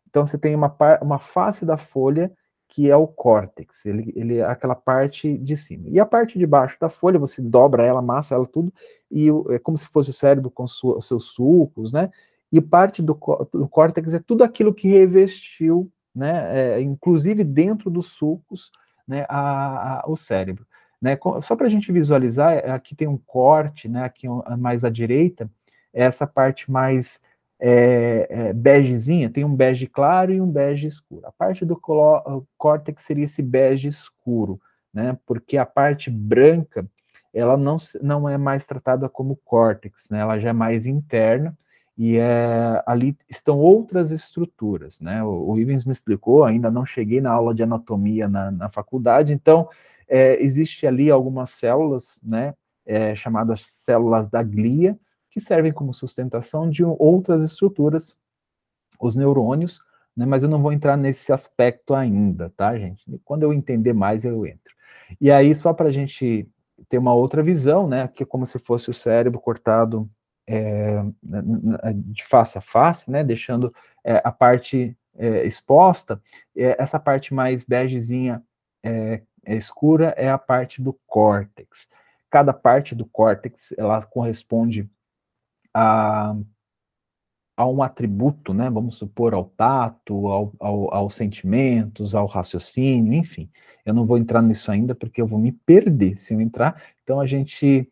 S1: Então você tem uma, uma face da folha que é o córtex, ele, ele é aquela parte de cima. E a parte de baixo da folha, você dobra ela, amassa ela tudo, e é como se fosse o cérebro com os seus sulcos, né? E parte do, do córtex é tudo aquilo que revestiu, né? É, inclusive dentro dos sulcos, né, a, a, o cérebro. Né? Só para a gente visualizar, é, aqui tem um corte, né, aqui mais à direita, é essa parte mais é, é, begezinha, tem um bege claro e um bege escuro. A parte do córtex seria esse bege escuro, né, porque a parte branca, ela não, não é mais tratada como córtex, né, ela já é mais interna, e é, ali estão outras estruturas, né? O, o Ivens me explicou, ainda não cheguei na aula de anatomia na, na faculdade, então é, existe ali algumas células, né, é, chamadas células da glia, que servem como sustentação de outras estruturas, os neurônios, né, mas eu não vou entrar nesse aspecto ainda, tá, gente? Quando eu entender mais, eu entro. E aí, só para a gente ter uma outra visão, né, que é como se fosse o cérebro cortado é, de face a face, né, deixando é, a parte é, exposta, essa parte mais begezinha escura é a parte do córtex. Cada parte do córtex, ela corresponde a, a um atributo, né, vamos supor, ao tato, ao, ao, aos sentimentos, ao raciocínio, enfim. Eu não vou entrar nisso ainda porque eu vou me perder se eu entrar, então a gente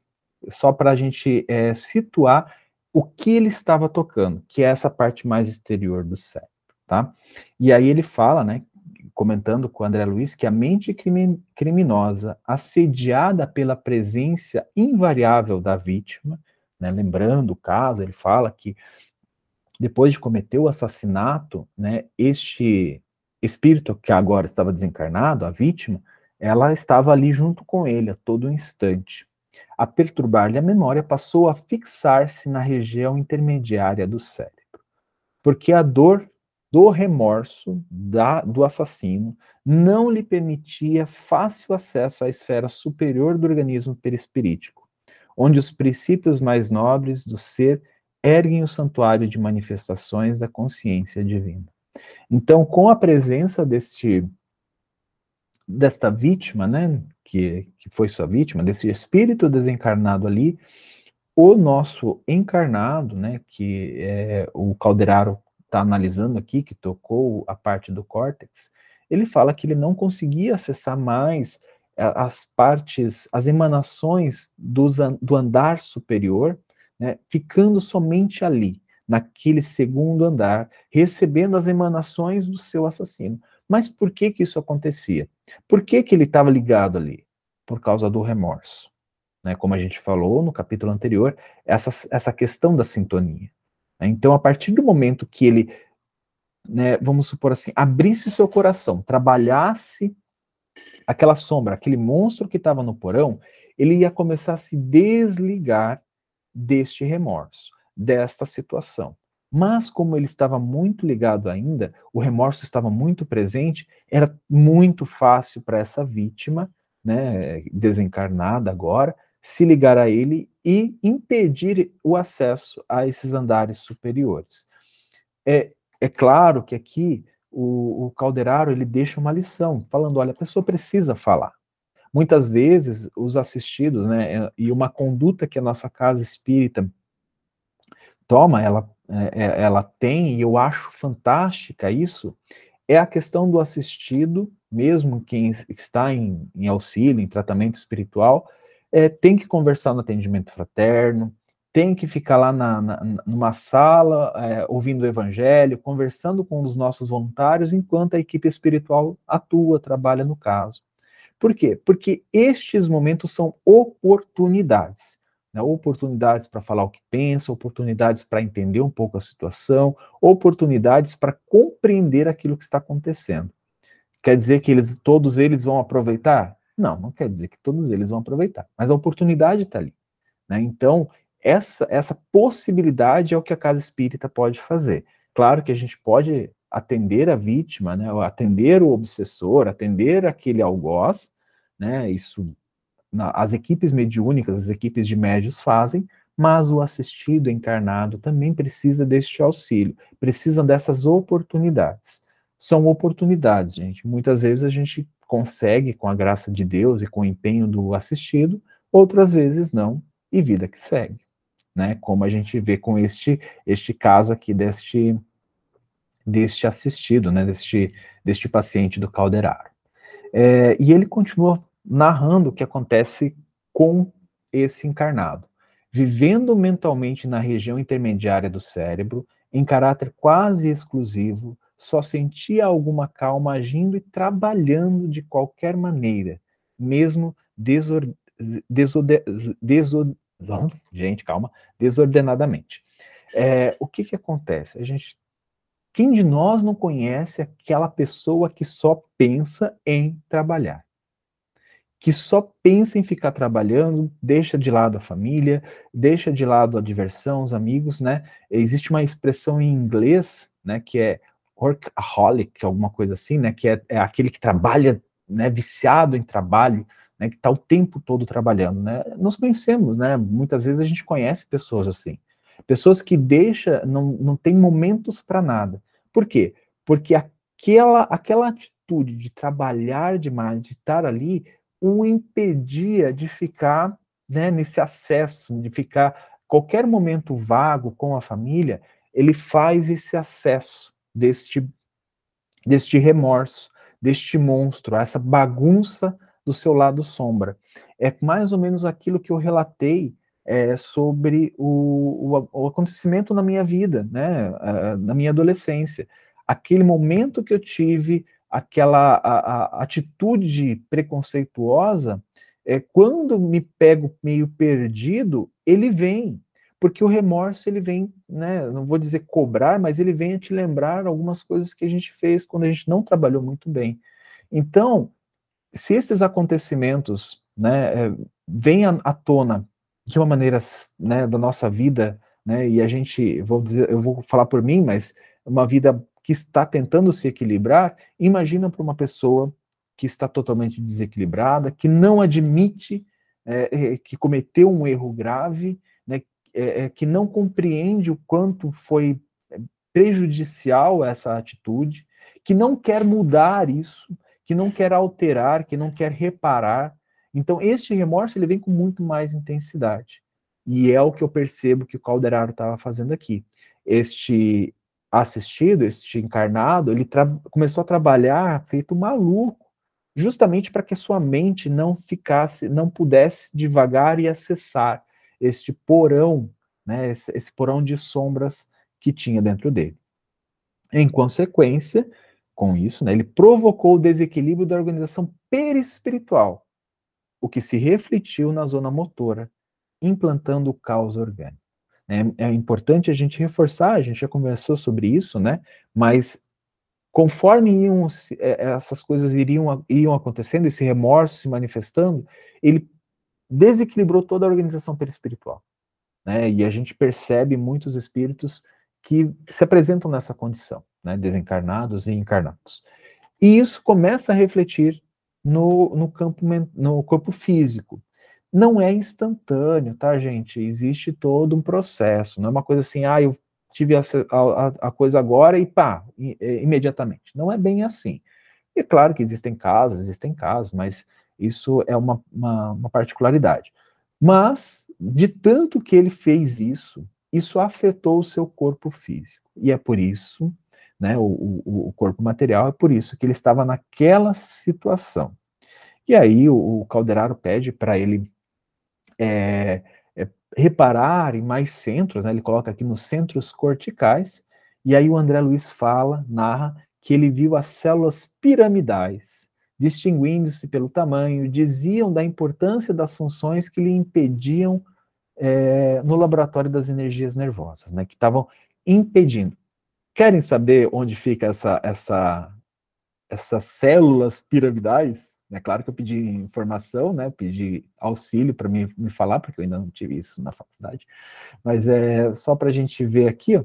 S1: só para a gente é, situar o que ele estava tocando, que é essa parte mais exterior do cérebro, tá? E aí ele fala, né, comentando com o André Luiz, que a mente criminosa, assediada pela presença invariável da vítima, né, lembrando o caso, ele fala que depois de cometer o assassinato, né, este espírito que agora estava desencarnado, a vítima, ela estava ali junto com ele a todo instante a perturbar-lhe a memória, passou a fixar-se na região intermediária do cérebro. Porque a dor do remorso da, do assassino não lhe permitia fácil acesso à esfera superior do organismo perispirítico, onde os princípios mais nobres do ser erguem o santuário de manifestações da consciência divina. Então, com a presença deste desta vítima, né, que, que foi sua vítima, desse espírito desencarnado ali, o nosso encarnado, né, que é, o Calderaro está analisando aqui, que tocou a parte do córtex, ele fala que ele não conseguia acessar mais as partes, as emanações dos, do andar superior, né, ficando somente ali, naquele segundo andar, recebendo as emanações do seu assassino. Mas por que que isso acontecia? Por que que ele estava ligado ali? Por causa do remorso. Né? Como a gente falou no capítulo anterior, essa, essa questão da sintonia. Né? Então, a partir do momento que ele, né, vamos supor assim, abrisse seu coração, trabalhasse aquela sombra, aquele monstro que estava no porão, ele ia começar a se desligar deste remorso, desta situação. Mas como ele estava muito ligado ainda, o remorso estava muito presente, era muito fácil para essa vítima, né, desencarnada agora, se ligar a ele e impedir o acesso a esses andares superiores. É, é claro que aqui o, o Calderaro ele deixa uma lição, falando, olha, a pessoa precisa falar. Muitas vezes os assistidos, né, e uma conduta que a nossa casa espírita toma, ela é, é, ela tem, e eu acho fantástica isso, é a questão do assistido, mesmo quem está em, em auxílio, em tratamento espiritual, é, tem que conversar no atendimento fraterno, tem que ficar lá na, na, numa sala, é, ouvindo o evangelho, conversando com os nossos voluntários, enquanto a equipe espiritual atua, trabalha no caso. Por quê? Porque estes momentos são oportunidades. Né? Oportunidades para falar o que pensa, oportunidades para entender um pouco a situação, oportunidades para compreender aquilo que está acontecendo. Quer dizer que eles, todos eles vão aproveitar? Não, não quer dizer que todos eles vão aproveitar, mas a oportunidade está ali. Né? Então, essa, essa possibilidade é o que a casa espírita pode fazer. Claro que a gente pode atender a vítima, né, atender o obsessor, atender aquele algoz, né, isso na, as equipes mediúnicas, as equipes de médios fazem, mas o assistido encarnado também precisa deste auxílio, precisa dessas oportunidades. São oportunidades, gente. Muitas vezes a gente consegue, com a graça de Deus e com o empenho do assistido, outras vezes não, e vida que segue né? Como a gente vê com este este caso aqui deste deste assistido, né? Deste deste paciente do Calderaro. É, e ele continua narrando o que acontece com esse encarnado, vivendo mentalmente na região intermediária do cérebro, em caráter quase exclusivo, só sentia alguma calma agindo e trabalhando de qualquer maneira, mesmo desor, desode, gente, calma, desordenadamente. É, o que que acontece? A gente, quem de nós não conhece aquela pessoa que só pensa em trabalhar? Que só pensa em ficar trabalhando, deixa de lado a família, deixa de lado a diversão, os amigos, né? Existe uma expressão em inglês, né, que é workaholic, alguma coisa assim, né, que é, é aquele que trabalha, né, viciado em trabalho, né, que está o tempo todo trabalhando, né? Nós conhecemos, né? Muitas vezes a gente conhece pessoas assim, pessoas que deixa, não, não tem momentos para nada. Por quê? Porque aquela aquela atitude de trabalhar demais, de estar ali, o impedia de ficar, né, nesse acesso, de ficar qualquer momento vago com a família, ele faz esse acesso deste deste remorso, deste monstro, essa bagunça do seu lado sombra. É mais ou menos aquilo que eu relatei é, sobre o, o, o, acontecimento na minha vida, né, na minha adolescência. Aquele momento que eu tive aquela a, a atitude preconceituosa, é, quando me pego meio perdido, ele vem, porque o remorso ele vem, né, não vou dizer cobrar, mas ele vem a te lembrar algumas coisas que a gente fez quando a gente não trabalhou muito bem. Então, se esses acontecimentos né, é, vêm à, tona de uma maneira né, da nossa vida, né, e a gente, vou dizer, eu vou falar por mim, mas uma vida que está tentando se equilibrar, imagina para uma pessoa que está totalmente desequilibrada, que não admite é, que cometeu um erro grave, né, é que não compreende o quanto foi prejudicial essa atitude, que não quer mudar isso, que não quer alterar, que não quer reparar. Então, este remorso ele vem com muito mais intensidade. E é o que eu percebo que o Calderaro estava fazendo aqui. Este assistido, este encarnado, ele começou a trabalhar feito maluco, justamente para que a sua mente não ficasse, não pudesse devagar e acessar este porão, né, esse, esse porão de sombras que tinha dentro dele. Em consequência, com isso, né, ele provocou o desequilíbrio da organização perispiritual, o que se refletiu na zona motora, implantando o caos orgânico. É, é importante a gente reforçar, a gente já conversou sobre isso, né? Mas conforme iam, é, essas coisas iriam, iam acontecendo, esse remorso se manifestando, ele desequilibrou toda a organização perispiritual. Né? E a gente percebe muitos espíritos que se apresentam nessa condição né, desencarnados e encarnados. E isso começa a refletir no, no, campo, no corpo físico. Não é instantâneo, tá, gente? Existe todo um processo, não é uma coisa assim, ah, eu tive a, a, a coisa agora e pá, imediatamente. Não é bem assim. E é claro que existem casos, existem casos, mas isso é uma, uma, uma particularidade. Mas, de tanto que ele fez isso, isso afetou o seu corpo físico. E é por isso né, o, o, o, corpo material, é por isso que ele estava naquela situação. E aí o, o Calderaro pede para ele é, é, reparar em mais centros, né? ele coloca aqui nos centros corticais, e aí o André Luiz fala, narra, que ele viu as células piramidais, distinguindo-se pelo tamanho, diziam da importância das funções que lhe impediam é, no laboratório das energias nervosas, né, que estavam impedindo. Querem saber onde fica essa, essa, essas células piramidais? É claro que eu pedi informação, né, pedi auxílio para me, me falar, porque eu ainda não tive isso na faculdade, mas é só para a gente ver aqui, ó,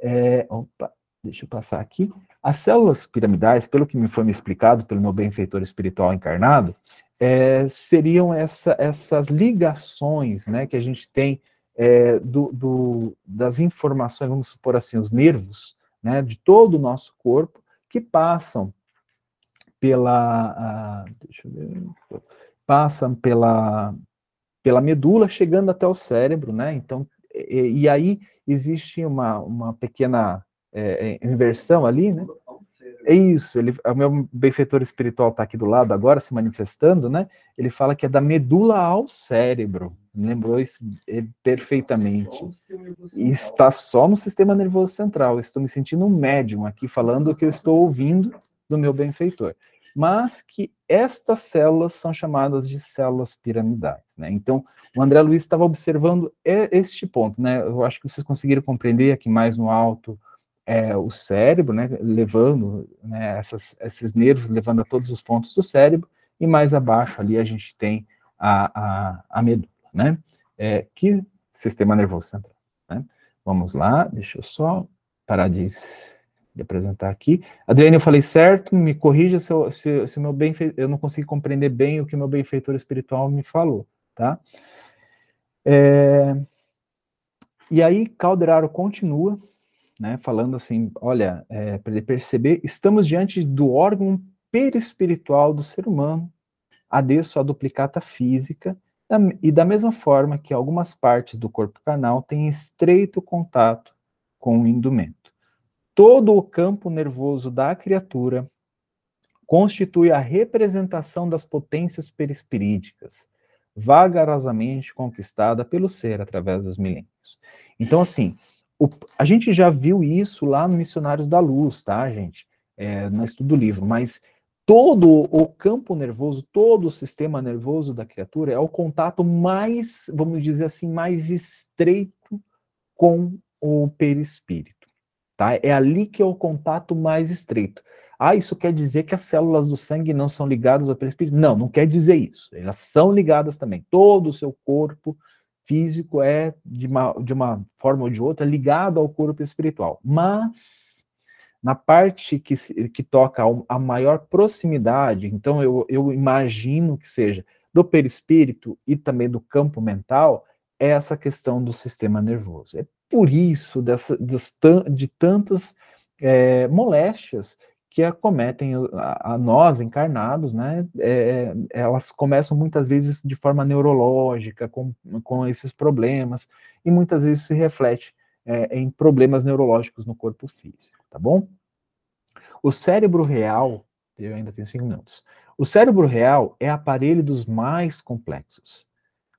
S1: é, opa, deixa eu passar aqui. As células piramidais, pelo que me foi me explicado pelo meu benfeitor espiritual encarnado, é, seriam essa, essas ligações né, que a gente tem é, do, do, das informações, vamos supor assim, os nervos né, de todo o nosso corpo que passam pela, deixa eu ver, passam pela, pela medula, chegando até o cérebro, né? Então, e, e aí existe uma, uma pequena é, é inversão ali, né? É isso, ele, o meu benfeitor espiritual está aqui do lado agora, se manifestando, né? Ele fala que é da medula ao cérebro. lembrou isso é, perfeitamente. E está só no sistema nervoso central. estou me sentindo um médium aqui falando o que eu estou ouvindo do meu benfeitor. Mas que estas células são chamadas de células piramidais, né? Então, o André Luiz estava observando este ponto, né? Eu acho que vocês conseguiram compreender aqui mais no alto é, o cérebro, né, levando né, essas, esses nervos, levando a todos os pontos do cérebro, e mais abaixo ali a gente tem a, a, a medula, né, é, que sistema nervoso central, né. Vamos lá, deixa eu só parar de, de apresentar aqui. Adriane, eu falei certo, me corrija se, eu, se, se meu bem, eu não consigo compreender bem o que meu benfeitor espiritual me falou, tá? É, e aí, Calderaro continua, né, falando assim, olha, é, para ele perceber, estamos diante do órgão perispiritual do ser humano, adesso à duplicata física, e da mesma forma que algumas partes do corpo carnal têm estreito contato com o indumento. Todo o campo nervoso da criatura constitui a representação das potências perispirídicas, vagarosamente conquistada pelo ser através dos milênios. Então, assim, o, a gente já viu isso lá no Missionários da Luz, tá, gente? É, no estudo do livro, mas todo o campo nervoso, todo o sistema nervoso da criatura é o contato mais, vamos dizer assim, mais estreito com o perispírito, tá? É ali que é o contato mais estreito. Ah, isso quer dizer que as células do sangue não são ligadas ao perispírito? Não, não quer dizer isso. Elas são ligadas também. Todo o seu corpo físico é, de uma, de uma forma ou de outra, ligado ao corpo espiritual. Mas, na parte que, que toca a maior proximidade, então eu, eu imagino que seja do perispírito e também do campo mental, é essa questão do sistema nervoso. É por isso dessa, de tantas é, moléstias que acometem a, a nós encarnados, né, é, elas começam muitas vezes de forma neurológica, com, com esses problemas, e muitas vezes se reflete é, em problemas neurológicos no corpo físico, tá bom? O cérebro real, eu ainda tenho cinco minutos, o cérebro real é aparelho dos mais complexos.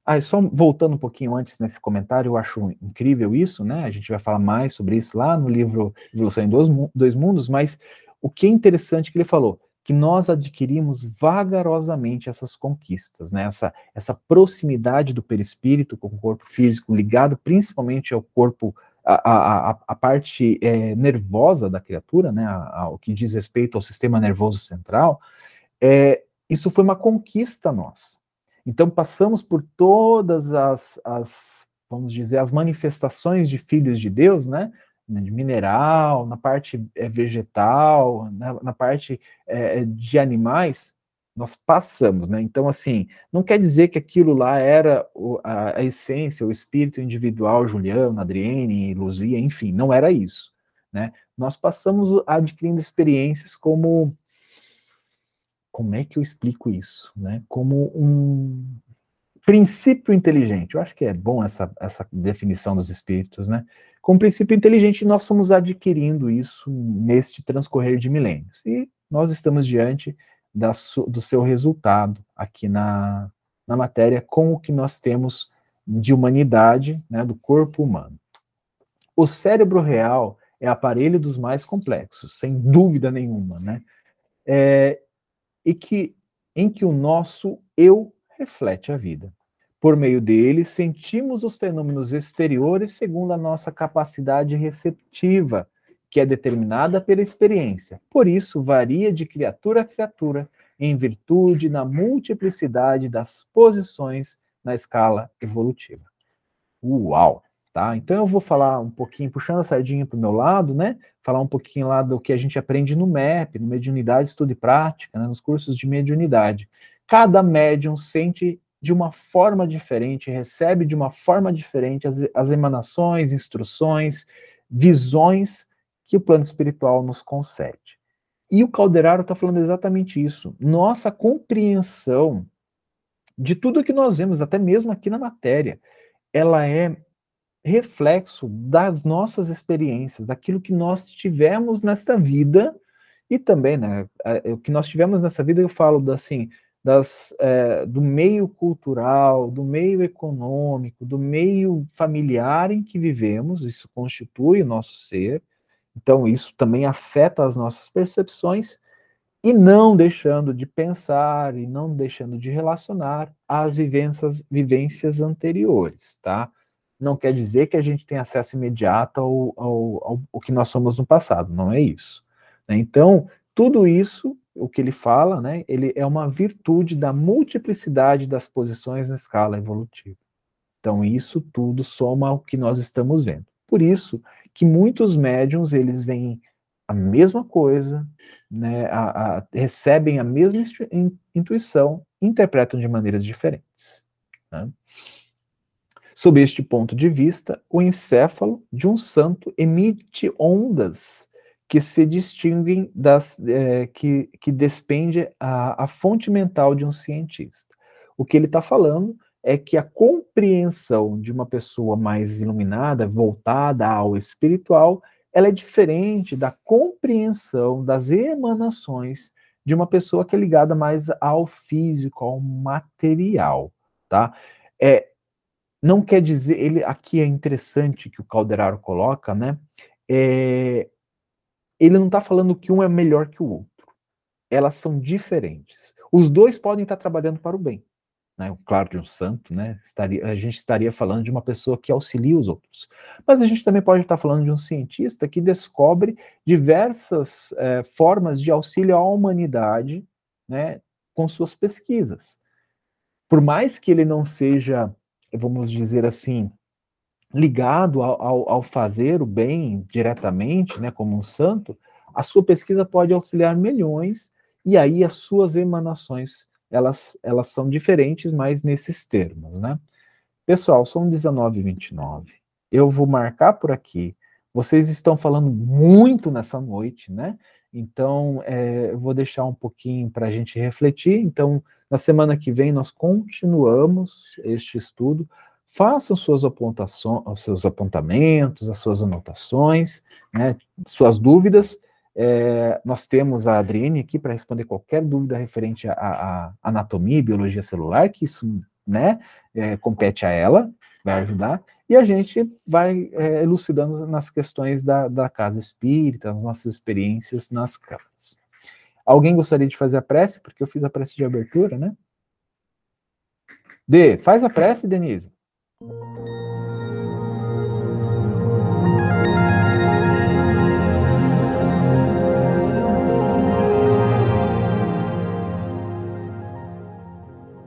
S1: Ah, só voltando um pouquinho antes nesse comentário, eu acho incrível isso, né? A gente vai falar mais sobre isso lá no livro Evolução em Dois Mundos, mas o que é interessante que ele falou, que nós adquirimos vagarosamente essas conquistas, né? essa, essa proximidade do perispírito com o corpo físico, ligado principalmente ao corpo, a, a, a parte é, nervosa da criatura, né? ao que diz respeito ao sistema nervoso central, é, isso foi uma conquista nossa. Então passamos por todas as, as, vamos dizer, as manifestações de filhos de Deus, né? Né, de mineral, na parte é, vegetal, na, na parte é, de animais, nós passamos, né? Então, assim, não quer dizer que aquilo lá era o, a, a, essência, o espírito individual, Juliano, Adriene, Luzia, enfim, não era isso, né? Nós passamos adquirindo experiências como como é que eu explico isso, né? Como um princípio inteligente. Eu acho que é bom essa, essa definição dos espíritos, né? Com o princípio inteligente, nós fomos adquirindo isso neste transcorrer de milênios. E nós estamos diante da, do seu resultado aqui na, na matéria com o que nós temos de humanidade, né, do corpo humano. O cérebro real é aparelho dos mais complexos, sem dúvida nenhuma, né? É, e que em que o nosso eu reflete a vida. Por meio dele, sentimos os fenômenos exteriores segundo a nossa capacidade receptiva, que é determinada pela experiência. Por isso, varia de criatura a criatura, em virtude da multiplicidade das posições na escala evolutiva. Uau! Tá? Então eu vou falar um pouquinho, puxando a sardinha para o meu lado, né? Falar um pouquinho lá do que a gente aprende no MEP, no Mediunidade Estudo e Prática, né? nos cursos de mediunidade. Cada médium sente de uma forma diferente, recebe de uma forma diferente as, as emanações, instruções, visões que o plano espiritual nos concede. E o Calderaro está falando exatamente isso. Nossa compreensão de tudo que nós vemos, até mesmo aqui na matéria, ela é reflexo das nossas experiências, daquilo que nós tivemos nessa vida e também, né, o que nós tivemos nessa vida, eu falo assim, das, é, do meio cultural, do meio econômico, do meio familiar em que vivemos, isso constitui o nosso ser, então isso também afeta as nossas percepções, e não deixando de pensar e não deixando de relacionar as vivências, vivências anteriores, tá? não quer dizer que a gente tem acesso imediato ao, ao, ao, ao que nós somos no passado, não é isso. Né? Então, tudo isso, o que ele fala, né, ele é uma virtude da multiplicidade das posições na escala evolutiva. Então, isso tudo soma ao que nós estamos vendo. Por isso que muitos médiums, eles veem a mesma coisa, né, a, a, recebem a mesma intuição, interpretam de maneiras diferentes. Né? Sob este ponto de vista, o encéfalo de um santo emite ondas que se distinguem das é, que, que despende a, a fonte mental de um cientista. O que ele está falando é que a compreensão de uma pessoa mais iluminada, voltada ao espiritual, ela é diferente da compreensão das emanações de uma pessoa que é ligada mais ao físico, ao material, tá? É, não quer dizer, ele aqui é interessante que o Calderaro coloca, né? É, ele não está falando que um é melhor que o outro. Elas são diferentes. Os dois podem estar trabalhando para o bem. Né? Claro, de um santo, né? Estaria, a gente estaria falando de uma pessoa que auxilia os outros. Mas a gente também pode estar falando de um cientista que descobre diversas é, formas de auxílio à humanidade né, com suas pesquisas. Por mais que ele não seja vamos dizer assim, ligado ao, ao, ao, fazer o bem diretamente, né, como um santo, a sua pesquisa pode auxiliar milhões, e aí as suas emanações, elas, elas são diferentes, mas nesses termos, né? Pessoal, são 19h29, eu vou marcar por aqui, vocês estão falando muito nessa noite, né? Então, é, eu vou deixar um pouquinho para a gente refletir. Então, na semana que vem, nós continuamos este estudo. Façam suas apontações, os seus apontamentos, as suas anotações, né, suas dúvidas. É, nós temos a Adriane aqui para responder qualquer dúvida referente à anatomia e biologia celular, que isso né, é, compete a ela, vai ajudar e a gente vai é, elucidando nas questões da, da casa espírita, as nossas experiências nas câmaras. Alguém gostaria de fazer a prece? Porque eu fiz a prece de abertura, né? D, faz a prece, Denise. Música